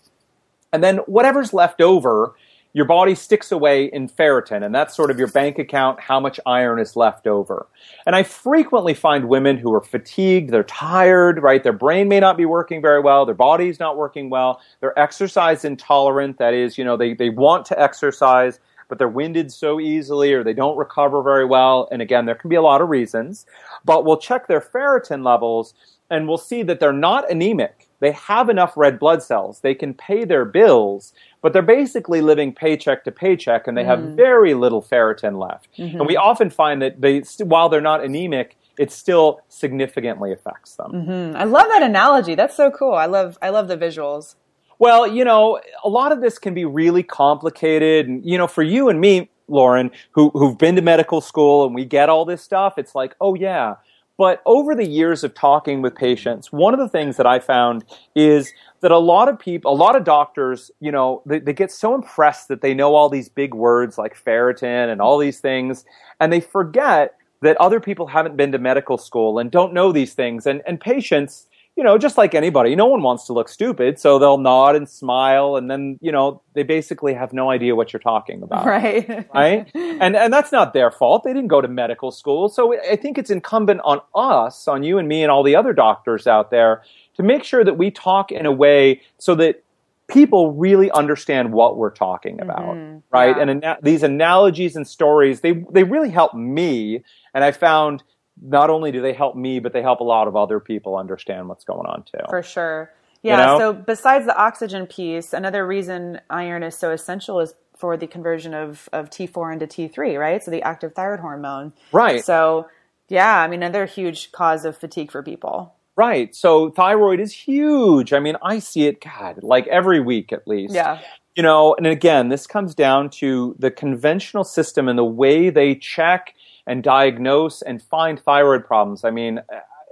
And then whatever's left over, your body sticks away in ferritin, and that's sort of your bank account, how much iron is left over. And I frequently find women who are fatigued, they're tired, right? Their brain may not be working very well, their body's not working well, they're exercise intolerant, that is, you know, they, they want to exercise, but they're winded so easily or they don't recover very well. And again, there can be a lot of reasons, but we'll check their ferritin levels and we'll see that they're not anemic. They have enough red blood cells. They can pay their bills, but they're basically living paycheck to paycheck and they mm. have very little ferritin left. Mm-hmm. And we often find that they, while they're not anemic, it still significantly affects them. Mm-hmm. I love that analogy. That's so cool. I love I love the visuals. Well, you know, a lot of this can be really complicated. And, you know, for you and me, Lauren, who, who've been to medical school and we get all this stuff, it's like, oh, yeah. But over the years of talking with patients, one of the things that I found is that a lot of people, a lot of doctors, you know, they, they get so impressed that they know all these big words like ferritin and all these things, and they forget that other people haven't been to medical school and don't know these things. And, and patients, you know, just like anybody, no one wants to look stupid, so they'll nod and smile, and then you know they basically have no idea what you're talking about, right? Right, and and that's not their fault. They didn't go to medical school, so I think it's incumbent on us, on you and me, and all the other doctors out there, to make sure that we talk in a way so that people really understand what we're talking about, mm-hmm. right? Yeah. And ana- these analogies and stories, they they really help me, and I found not only do they help me, but they help a lot of other people understand what's going on too. For sure. Yeah. You know? So besides the oxygen piece, another reason iron is so essential is for the conversion of, of T4 into T3, right? So the active thyroid hormone. Right. So yeah, I mean, another huge cause of fatigue for people. Right. So thyroid is huge. I mean, I see it, God, like every week at least. Yeah. You know, and again, this comes down to the conventional system and the way they check and diagnose and find thyroid problems. I mean,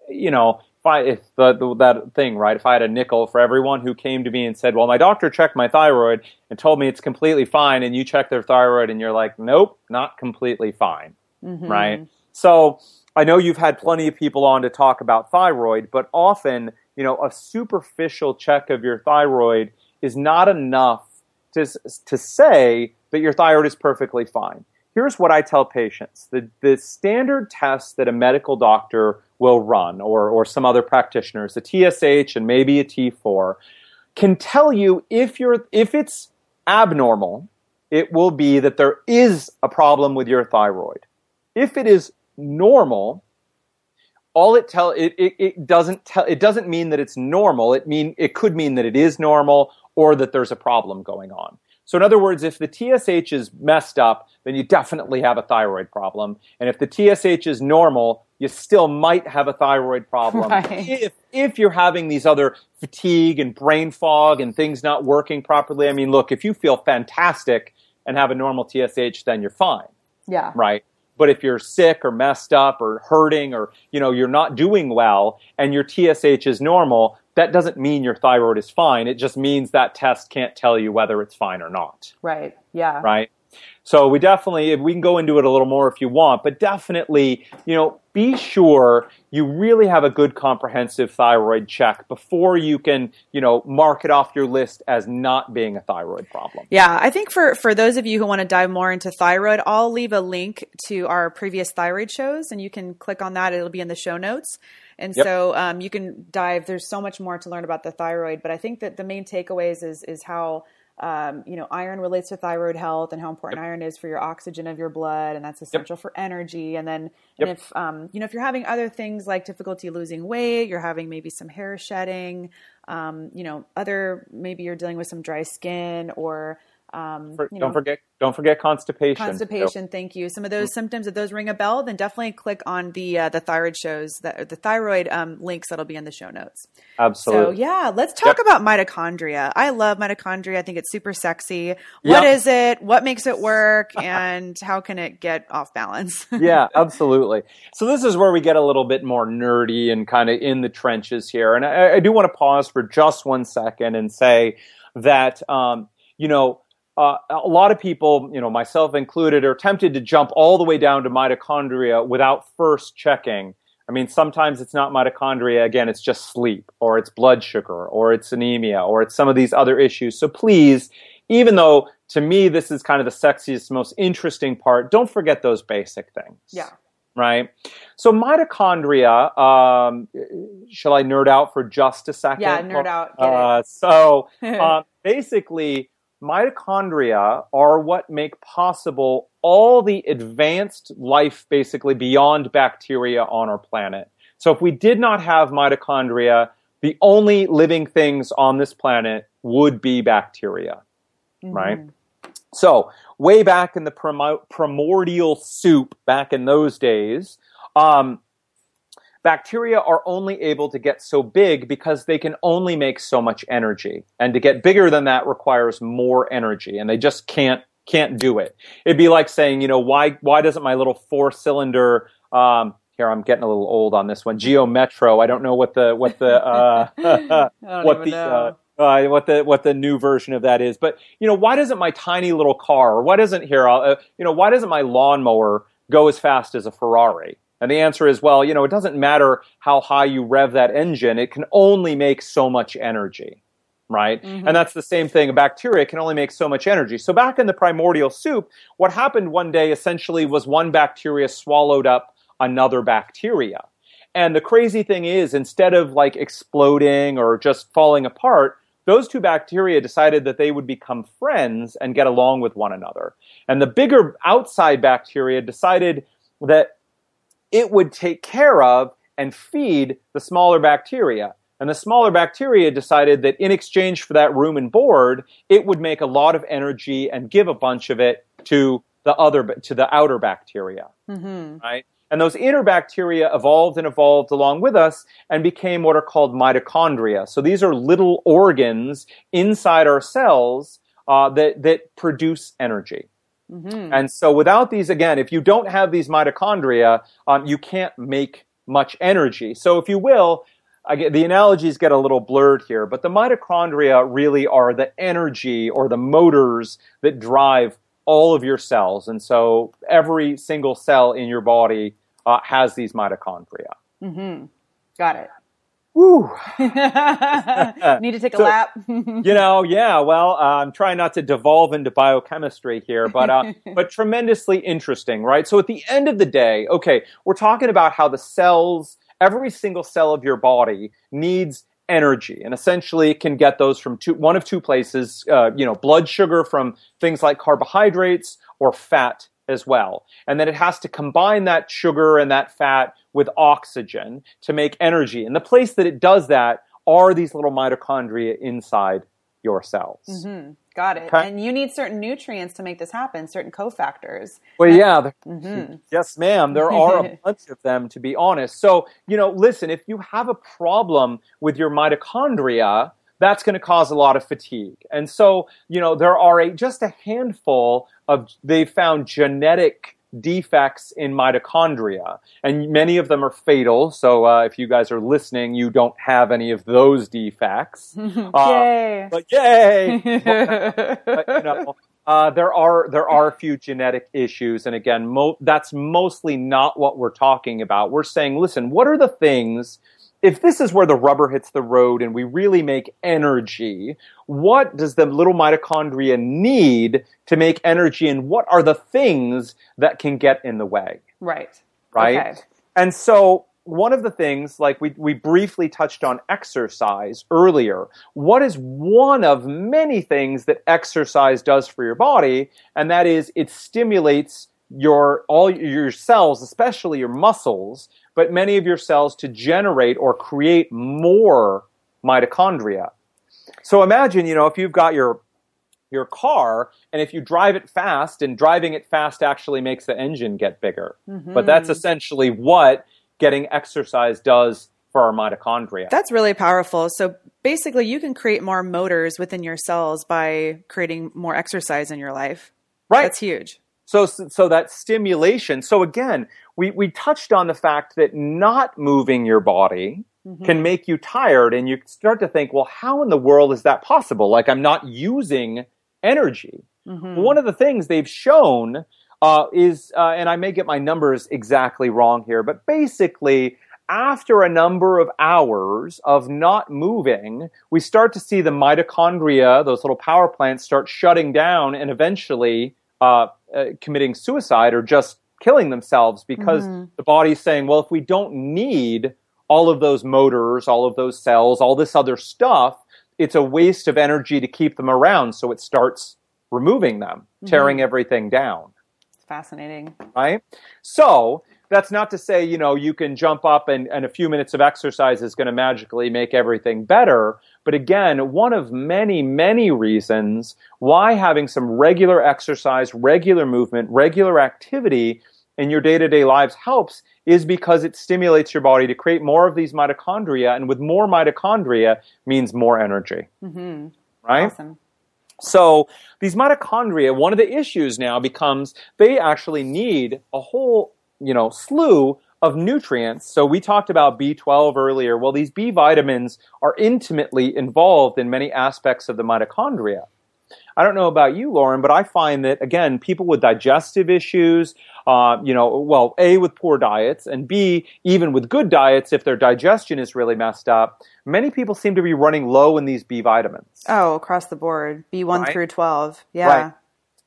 you know, if, I, if the, the, that thing, right? If I had a nickel for everyone who came to me and said, "Well, my doctor checked my thyroid and told me it's completely fine," and you check their thyroid and you're like, "Nope, not completely fine," mm-hmm. right? So I know you've had plenty of people on to talk about thyroid, but often, you know, a superficial check of your thyroid is not enough to to say that your thyroid is perfectly fine here's what I tell patients the, the standard test that a medical doctor will run, or, or some other practitioners, a TSH and maybe a T4, can tell you if, you're, if it's abnormal, it will be that there is a problem with your thyroid. If it is normal, all it tell it, it, it doesn't tell it doesn't mean that it's normal. It mean it could mean that it is normal or that there's a problem going on. So in other words, if the TSH is messed up, then you definitely have a thyroid problem. And if the TSH is normal, you still might have a thyroid problem. Right. If, if you're having these other fatigue and brain fog and things not working properly, I mean, look, if you feel fantastic and have a normal TSH, then you're fine. Yeah. Right. But if you're sick or messed up or hurting or, you know, you're not doing well and your TSH is normal, that doesn't mean your thyroid is fine. It just means that test can't tell you whether it's fine or not. Right. Yeah. Right. So we definitely, we can go into it a little more if you want, but definitely, you know, be sure you really have a good comprehensive thyroid check before you can, you know, mark it off your list as not being a thyroid problem. Yeah, I think for for those of you who want to dive more into thyroid, I'll leave a link to our previous thyroid shows, and you can click on that. It'll be in the show notes. And yep. so um, you can dive. There's so much more to learn about the thyroid, but I think that the main takeaways is is how um, you know, iron relates to thyroid health and how important iron is for your oxygen of your blood, and that's essential for energy. And then, Yep. and if um, you know, if you're having other things like difficulty losing weight, you're having maybe some hair shedding, um, you know, other maybe you're dealing with some dry skin or um, For- know, don't forget, don't forget constipation. constipation. Thank you. Some of those symptoms, if those ring a bell, then definitely click on the uh, the thyroid shows that the thyroid um, links that'll be in the show notes. Absolutely. So yeah, let's talk Yep. about mitochondria. I love mitochondria. I think it's super sexy. What Yep. is it? What makes it work? And how can it get off balance? yeah, absolutely. So this is where we get a little bit more nerdy and kind of in the trenches here. And I, I do want to pause for just one second and say that um, you know uh, a lot of people, you know, myself included, are tempted to jump all the way down to mitochondria without first checking. I mean, sometimes it's not mitochondria. Again, it's just sleep, or it's blood sugar, or it's anemia, or it's some of these other issues. So please, even though to me this is kind of the sexiest, most interesting part, don't forget those basic things yeah. right? So mitochondria. Um, shall I nerd out for just a second? Yeah, nerd out. Get Uh, so uh, basically, mitochondria are what make possible all the advanced life, basically beyond bacteria on our planet. So if we did not have mitochondria, the only living things on this planet would be bacteria right? So, way back in the primo- primordial soup, back in those days, um, bacteria are only able to get so big because they can only make so much energy, and to get bigger than that requires more energy, and they just can't can't do it. It'd be like saying, you know, why why doesn't my little four cylinder um, here I'm getting a little old on this one. Geo Metro. I don't know what the what the uh, what the uh, uh, what the what the new version of that is. But you know, why doesn't my tiny little car, or why doesn't here, I'll, uh, you know, why doesn't my lawnmower go as fast as a Ferrari? And the answer is, well, you know, it doesn't matter how high you rev that engine; it can only make so much energy, right? Mm-hmm. And that's the same thing. A bacteria can only make so much energy. So back in the primordial soup, what happened one day essentially was one bacteria swallowed up another bacteria. And the crazy thing is, instead of like exploding or just falling apart, those two bacteria decided that they would become friends and get along with one another. And the bigger outside bacteria decided that it would take care of and feed the smaller bacteria. And the smaller bacteria decided that in exchange for that room and board, it would make a lot of energy and give a bunch of it to the other to the outer bacteria right? And those inner bacteria evolved and evolved along with us and became what are called mitochondria. So these are little organs inside our cells uh, that that produce energy. And so without these, again, if you don't have these mitochondria, um, you can't make much energy. So if you will, I get, the analogies get a little blurred here, but the mitochondria really are the energy or the motors that drive all of your cells. And so every single cell in your body uh, has these mitochondria. Got it. Woo! Need to take a So- lap. you know, yeah. Well, uh, I'm trying not to devolve into biochemistry here, but uh, but tremendously interesting, right? So at the end of the day, okay, we're talking about how the cells, every single cell of your body needs energy, and essentially it can get those from two, one of two places. Uh, you know, blood sugar from things like carbohydrates or fat as well, and then it has to combine that sugar and that fat with oxygen to make energy. And the place that it does that are these little mitochondria inside your cells. Mm-hmm. Got it. Okay. And you need certain nutrients to make this happen, certain cofactors. Well, yeah. there- mm-hmm. Yes, ma'am. There are a bunch of them, to be honest. So, you know, listen, if you have a problem with your mitochondria, that's going to cause a lot of fatigue. And so, you know, there are a, just a handful of, they found genetic defects in mitochondria, and many of them are fatal. So, uh, if you guys are listening, you don't have any of those defects. Uh, Yay. But yay! but, you know, uh, there are there are a few genetic issues, and again, mo- that's mostly not what we're talking about. We're saying, listen, what are the things? If this is where the rubber hits the road and we really make energy, what does the little mitochondria need to make energy, and what are the things that can get in the way? right. Right. Okay. And so one of the things, like we, we briefly touched on exercise earlier, what is one of many things that exercise does for your body? And that is it stimulates your all your cells, especially your muscles, but many of your cells to generate or create more mitochondria. So imagine, you know, if you've got your your car and if you drive it fast and driving it fast actually makes the engine get bigger. Mm-hmm. But that's essentially what getting exercise does for our mitochondria. That's really powerful. So basically you can create more motors within your cells by creating more exercise in your life. Right. That's huge. So, so that stimulation. So again, we, we touched on the fact that not moving your body mm-hmm. can make you tired and you start to think, well, how in the world is that possible? Like I'm not using energy. Mm-hmm. One of the things they've shown uh, is, uh, and I may get my numbers exactly wrong here, but basically, after a number of hours of not moving, we start to see the mitochondria, those little power plants, start shutting down and eventually uh, uh committing suicide or just killing themselves because mm-hmm. the body's saying, well, if we don't need all of those motors, all of those cells, all this other stuff, it's a waste of energy to keep them around. So it starts removing them, tearing mm-hmm. everything down. It's fascinating. Right? So that's not to say, you know, you can jump up and, and a few minutes of exercise is going to magically make everything better. But again, one of many, many reasons why having some regular exercise, regular movement, regular activity in your day to day lives helps is because it stimulates your body to create more of these mitochondria. And with more mitochondria means more energy. Mm-hmm. Right? Awesome. So these mitochondria, one of the issues now becomes they actually need a whole, you know, slew of nutrients. So we talked about B12 earlier. Well, these B vitamins are intimately involved in many aspects of the mitochondria. I don't know about you, Lauren, but I find that again, people with digestive issues, uh, you know, well, a with poor diets, and b even with good diets, if their digestion is really messed up, many people seem to be running low in these B vitamins. Oh, across the board, B one right? through twelve, yeah. Right.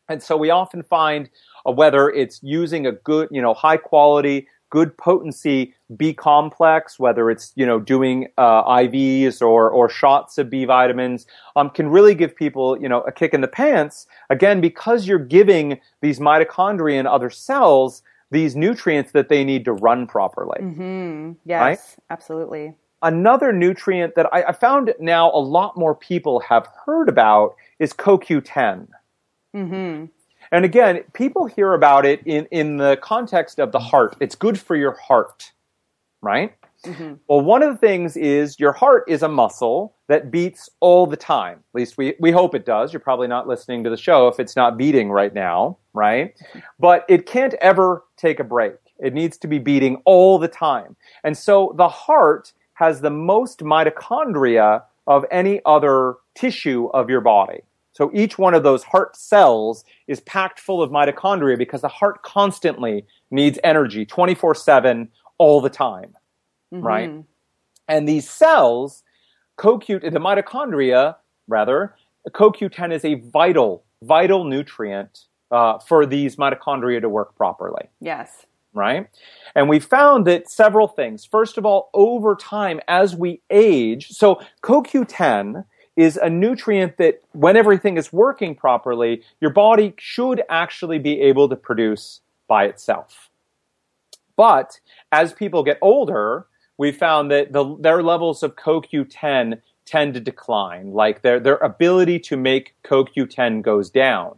And so we often find uh, whether it's using a good, you know, high quality good potency B complex, whether it's you know doing uh, IVs or or shots of B vitamins, um, can really give people you know a kick in the pants. Again, because you're giving these mitochondria and other cells these nutrients that they need to run properly. Mm-hmm. Yes, right? absolutely. Another nutrient that I, I, found now a lot more people have heard about is CoQ10. Mm-hmm. And again, people hear about it in, in the context of the heart. It's good for your heart, right? Mm-hmm. Well, one of the things is your heart is a muscle that beats all the time. At least we, we hope it does. You're probably not listening to the show if it's not beating right now, right? But it can't ever take a break. It needs to be beating all the time. And so the heart has the most mitochondria of any other tissue of your body. So each one of those heart cells is packed full of mitochondria because the heart constantly needs energy 24 7 all the time. Mm-hmm. Right? And these cells, CoQ, the mitochondria, rather, CoQ10 is a vital, vital nutrient uh, for these mitochondria to work properly. Yes. Right? And we found that several things. First of all, over time, as we age, so CoQ10 is a nutrient that when everything is working properly, your body should actually be able to produce by itself. But as people get older, we found that the, their levels of CoQ10 tend to decline, like their, their ability to make CoQ10 goes down.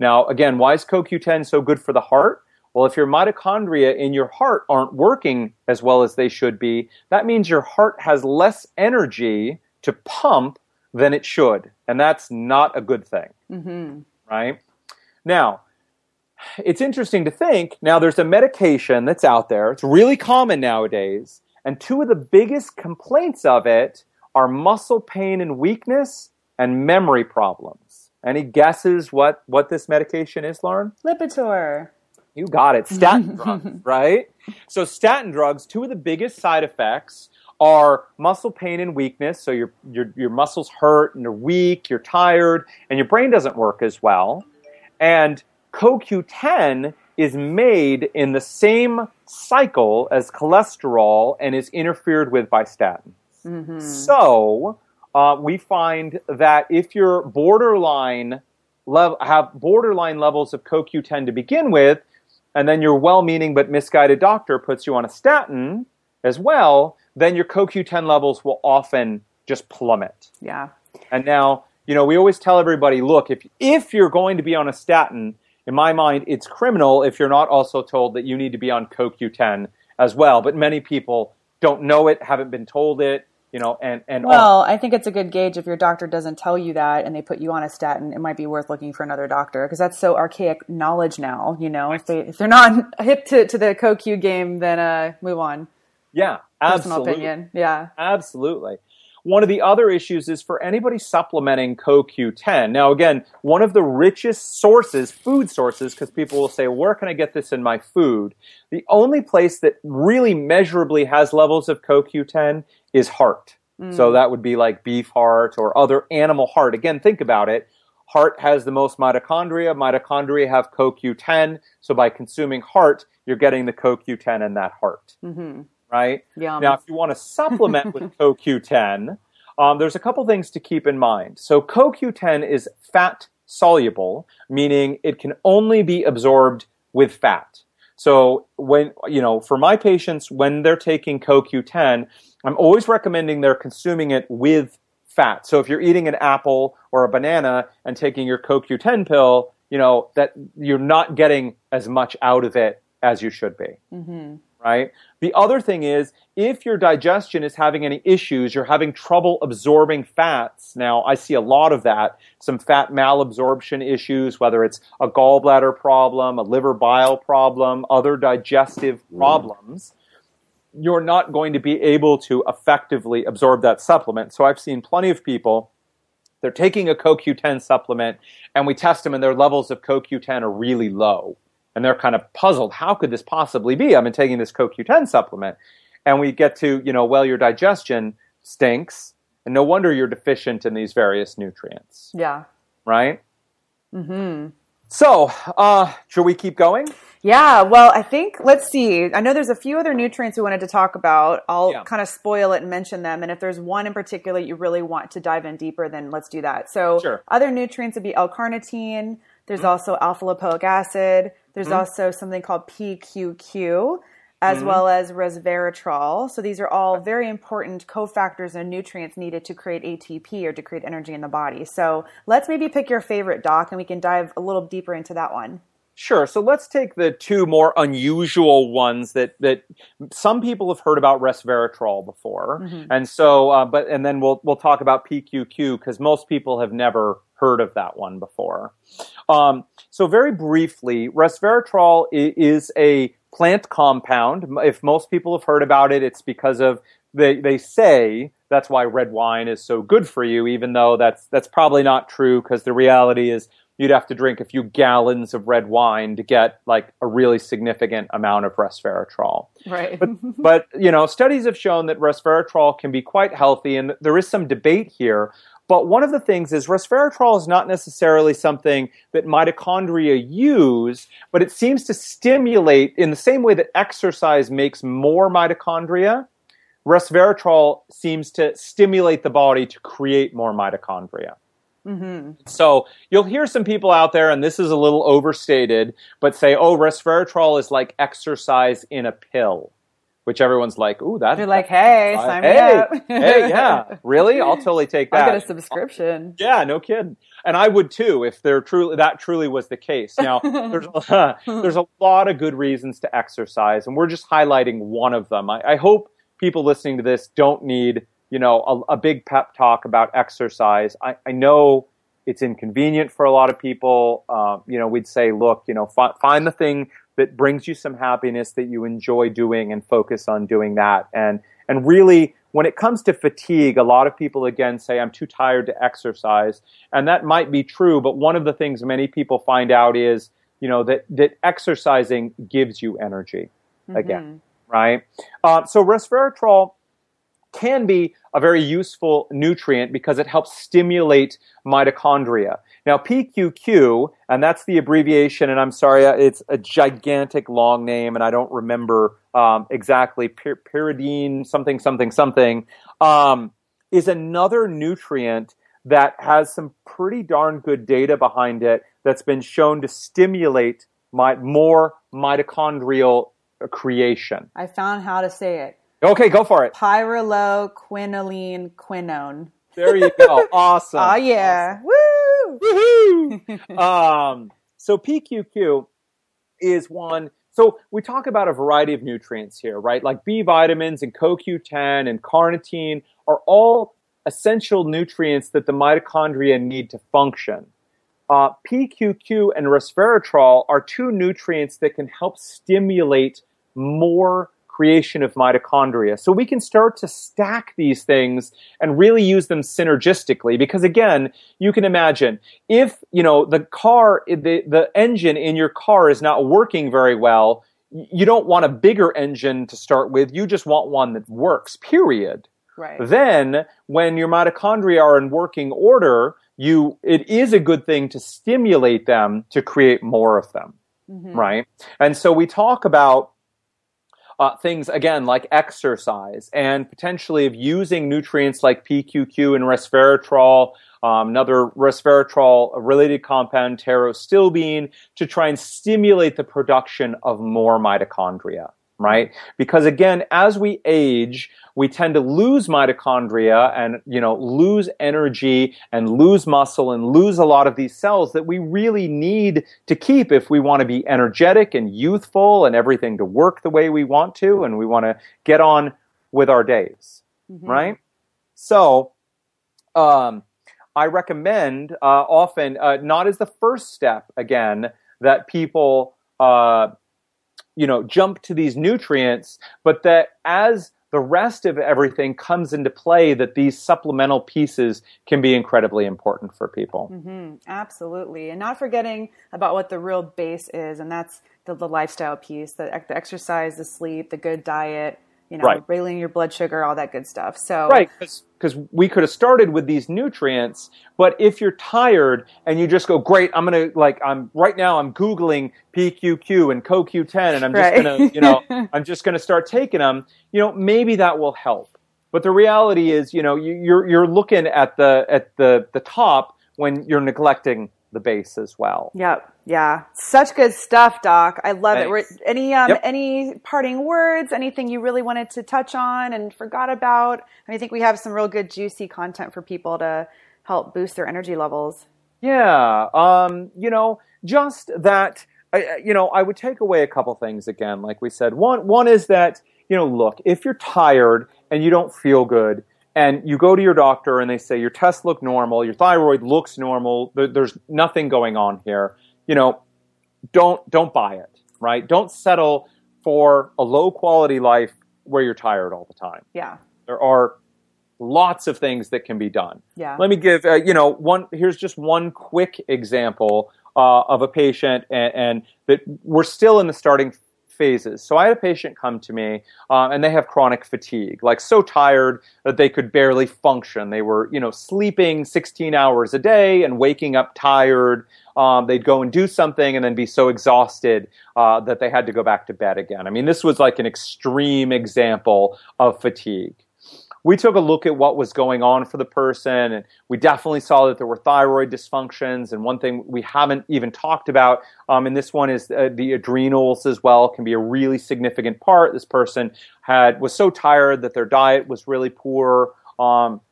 Now, again, why is CoQ10 so good for the heart? Well, if your mitochondria in your heart aren't working as well as they should be, that means your heart has less energy to pump than it should. And that's not a good thing. Mm-hmm. Right? Now, it's interesting to think now there's a medication that's out there, it's really common nowadays. And two of the biggest complaints of it are muscle pain and weakness and memory problems. Any guesses what, what this medication is, Lauren? Lipitor. You got it. Statin drugs, right? So, statin drugs, two of the biggest side effects are muscle pain and weakness. So your, your, your muscles hurt and you're weak, you're tired, and your brain doesn't work as well. And CoQ10 is made in the same cycle as cholesterol and is interfered with by statins. So uh, we find that if you're borderline lev- have borderline levels of CoQ10 to begin with, and then your well-meaning but misguided doctor puts you on a statin as well, then your CoQ10 levels will often just plummet. Yeah. And now, you know, we always tell everybody, look, if if you're going to be on a statin, in my mind, it's criminal if you're not also told that you need to be on CoQ10 as well. But many people don't know it, haven't been told it, you know, and and Well, I think it's a good gauge if your doctor doesn't tell you that and they put you on a statin, it might be worth looking for another doctor because that's so archaic knowledge now, you know. If they if they're not hip to, to the CoQ game, then uh move on. Yeah, Personal absolutely. opinion. Yeah. Absolutely. One of the other issues is for anybody supplementing CoQ10. Now, again, one of the richest sources, food sources, because people will say, where can I get this in my food? The only place that really measurably has levels of CoQ10 is heart. Mm. So that would be like beef heart or other animal heart. Again, think about it. Heart has the most mitochondria. Mitochondria have CoQ10. So by consuming heart, you're getting the CoQ10 in that heart. Mm-hmm. Right? Yum. Now, if you want to supplement with CoQ10, um, there's a couple things to keep in mind. So, CoQ10 is fat soluble, meaning it can only be absorbed with fat. So, when, you know, for my patients, when they're taking CoQ10, I'm always recommending they're consuming it with fat. So, if you're eating an apple or a banana and taking your CoQ10 pill, you know, that you're not getting as much out of it as you should be right? The other thing is if your digestion is having any issues, you're having trouble absorbing fats. Now, I see a lot of that, some fat malabsorption issues, whether it's a gallbladder problem, a liver bile problem, other digestive mm-hmm. problems. You're not going to be able to effectively absorb that supplement. So I've seen plenty of people they're taking a CoQ10 supplement and we test them and their levels of CoQ10 are really low. And they're kind of puzzled. How could this possibly be? I've been taking this CoQ10 supplement. And we get to, you know, well, your digestion stinks. And no wonder you're deficient in these various nutrients, Yeah. right? Mm-hmm. So, uh, should we keep going? Yeah, well, I think let's see. I know there's a few other nutrients we wanted to talk about. I'll Yeah. kind of spoil it and mention them. And if there's one in particular you really want to dive in deeper, then let's do that. So, Sure. other nutrients would be L-carnitine. There's also alpha lipoic acid. There's mm-hmm. also something called PQQ, as mm-hmm. well as resveratrol. So these are all very important cofactors and nutrients needed to create ATP or to create energy in the body. So let's maybe pick your favorite doc, and we can dive a little deeper into that one. Sure. So let's take the two more unusual ones that that some people have heard about resveratrol before, and so uh, but and then we'll we'll talk about PQQ because most people have never heard of that one before. Um, so very briefly, resveratrol is a plant compound. If most people have heard about it, it's because of they they say that's why red wine is so good for you, even though that's that's probably not true because the reality is you'd have to drink a few gallons of red wine to get like a really significant amount of resveratrol. Right. But, but you know, studies have shown that resveratrol can be quite healthy, and there is some debate here. But one of the things is resveratrol is not necessarily something that mitochondria use, but it seems to stimulate in the same way that exercise makes more mitochondria. Resveratrol seems to stimulate the body to create more mitochondria. So you'll hear some people out there, and this is a little overstated, but say, "Oh, resveratrol is like exercise in a pill," which everyone's like, "Ooh, that." You're like, hey, uh, sign me hey, up. hey, yeah, really? I'll totally take that. I'll get a subscription. Yeah, no kidding. And I would too if there truly that truly was the case. Now, there's there's a lot of good reasons to exercise, and we're just highlighting one of them. I, I hope people listening to this don't need you know a, a big pep talk about exercise. I, I know it's inconvenient for a lot of people. Um, you know, we'd say, look, you know, fi- find the thing that brings you some happiness that you enjoy doing, and focus on doing that. And and really, when it comes to fatigue, a lot of people again say, I'm too tired to exercise. And that might be true, but one of the things many people find out is, you know, that, that exercising gives you energy again, right? Uh, so resveratrol can be a very useful nutrient because it helps stimulate mitochondria. Now, PQQ, and that's the abbreviation, and I'm sorry, uh, it's a gigantic long name, and I don't remember um, exactly, pyr- pyridine, something, something, something, um, is another nutrient that has some pretty darn good data behind it that's been shown to stimulate my, more mitochondrial creation. I found how to say it. Okay, go for it. Pyrroloquinoline quinone. There you go. Awesome. Oh yeah. Awesome. Woo! Woohoo! um, so PQQ is one. So we talk about a variety of nutrients here, right? Like B vitamins and CoQ10 and carnitine are all essential nutrients that the mitochondria need to function. Uh, PQQ and resveratrol are two nutrients that can help stimulate more creation of mitochondria. So we can start to stack these things and really use them synergistically because again, you can imagine if, you know, the car the the engine in your car is not working very well, you don't want a bigger engine to start with, you just want one that works. Period. Right. Then when your mitochondria are in working order, you it is a good thing to stimulate them to create more of them. Mhm. Right? And so we talk about uh, things again like exercise and potentially of using nutrients like PQQ and resveratrol, um, another resveratrol related compound, pterostilbene, to try and stimulate the production of more mitochondria. Right? Because again, as we age, we tend to lose mitochondria and you know lose energy and lose muscle and lose a lot of these cells that we really need to keep if we want to be energetic and youthful and everything to work the way we want to and we want to get on with our days Mhm. right so um, i recommend uh, often uh, not as the first step again that people uh, you know jump to these nutrients but that as the rest of everything comes into play that these supplemental pieces can be incredibly important for people hmm Absolutely. And not forgetting about what the real base is, and that's the, the lifestyle piece, the, the exercise, the sleep, the good diet, you know, Right. regulating your blood sugar, all that good stuff. So, right because we could have started with these nutrients but if you're tired and you just go great i'm gonna like i'm right now i'm googling pqq and coq10 and i'm just Right. gonna you know i'm just gonna start taking them you know maybe that will help but the reality is you know you, you're you're looking at the at the the top when you're neglecting the base as well Yep. Yeah. Such good stuff, Doc. I love it. Thanks. We're, any um, Yep. any parting words? Anything you really wanted to touch on and forgot about? I mean, I think we have some real good juicy content for people to help boost their energy levels. Yeah, um, you know, just that. I- You know, I would take away a couple things again, like we said. One, one is that you know, look, if you're tired and you don't feel good, and you go to your doctor and they say your tests look normal, your thyroid looks normal, there, there's nothing going on here. You know, don't don't buy it, right? Don't settle for a low quality life where you're tired all the time. Yeah. There are lots of things that can be done. Yeah. Let me give uh, you know one. Here's just one quick example uh, of a patient, and, and that we're still in the starting phases. So I had a patient come to me, uh, and they have chronic fatigue, like so tired that they could barely function. They were you know sleeping 16 hours a day and waking up tired. Um, they'd go and do something and then be so exhausted uh, that they had to go back to bed again. I mean, this was like an extreme example of fatigue we took a look at what was going on for the person and we definitely saw that there were thyroid dysfunctions and one thing we haven't even talked about um, and this one is uh, the adrenals as well can be a really significant part. This person had was so tired that their diet was really poor um,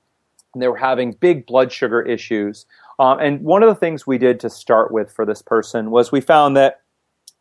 they were having big blood sugar issues. Um, and one of the things we did to start with for this person was we found that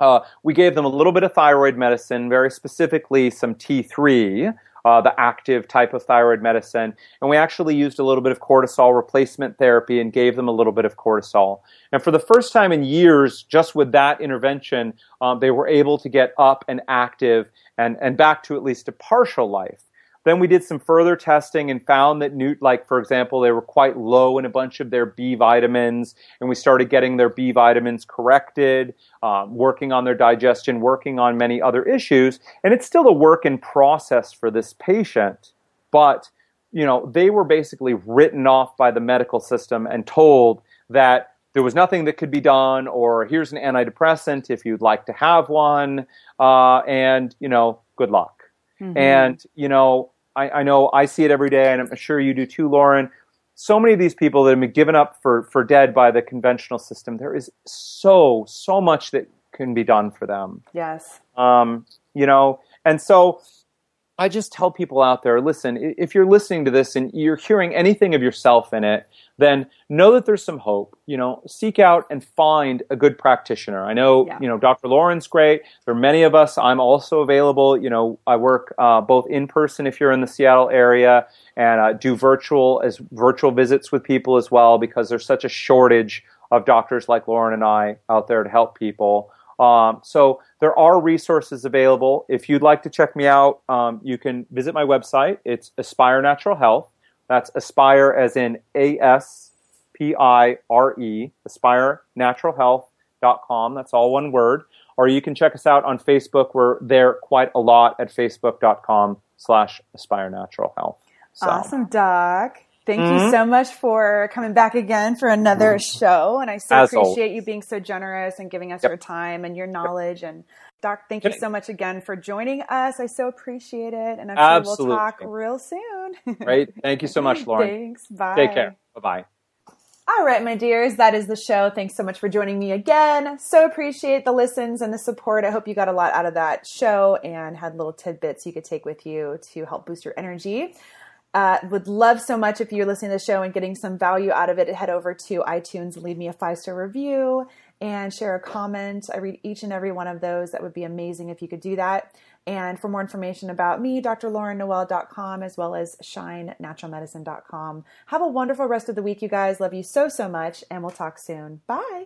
uh, we gave them a little bit of thyroid medicine, very specifically some T3, uh, the active type of thyroid medicine, and we actually used a little bit of cortisol replacement therapy and gave them a little bit of cortisol. And for the first time in years, just with that intervention, um, they were able to get up and active and, and back to at least a partial life. Then we did some further testing and found that, new, like for example, they were quite low in a bunch of their B vitamins, and we started getting their B vitamins corrected, um, working on their digestion, working on many other issues. And it's still a work in process for this patient, but you know they were basically written off by the medical system and told that there was nothing that could be done, or here's an antidepressant if you'd like to have one, uh, and you know, good luck. Mm-hmm. And you know, I, I know I see it every day, and I'm sure you do too, Lauren so many of these people that have been given up for, for dead by the conventional system, there is so, so much that can be done for them. Yes. Um, you know, and so I just tell people out there listen, if you're listening to this and you're hearing anything of yourself in it, then know that there's some hope. You know, seek out and find a good practitioner. I know, yeah. you know, Dr. Lauren's great. There are many of us. I'm also available. You know, I work uh, both in person if you're in the Seattle area and uh, do virtual as virtual visits with people as well because there's such a shortage of doctors like Lauren and I out there to help people. Um, so there are resources available. If you'd like to check me out, um, you can visit my website. It's Aspire Natural Health. That's Aspire as in A S P I R E, aspire natural health aspirenaturalhealth.com. That's all one word. Or you can check us out on Facebook. We're there quite a lot at facebook.com slash aspire natural health. So. Awesome, Doc. Thank mm-hmm. you so much for coming back again for another mm-hmm. show. And I so As appreciate always. you being so generous and giving us yep. your time and your knowledge. Yep. And Doc, thank you so much again for joining us. I so appreciate it. And I'm sure we'll talk real soon. Great. Thank you so much, Lauren. Thanks. Bye. Take care. Bye bye. All right, my dears, that is the show. Thanks so much for joining me again. So appreciate the listens and the support. I hope you got a lot out of that show and had little tidbits you could take with you to help boost your energy. Uh, would love so much if you're listening to the show and getting some value out of it. Head over to iTunes, leave me a five star review, and share a comment. I read each and every one of those. That would be amazing if you could do that. And for more information about me, drlaurennoel.com as well as shinenaturalmedicine.com. Have a wonderful rest of the week, you guys. Love you so, so much, and we'll talk soon. Bye.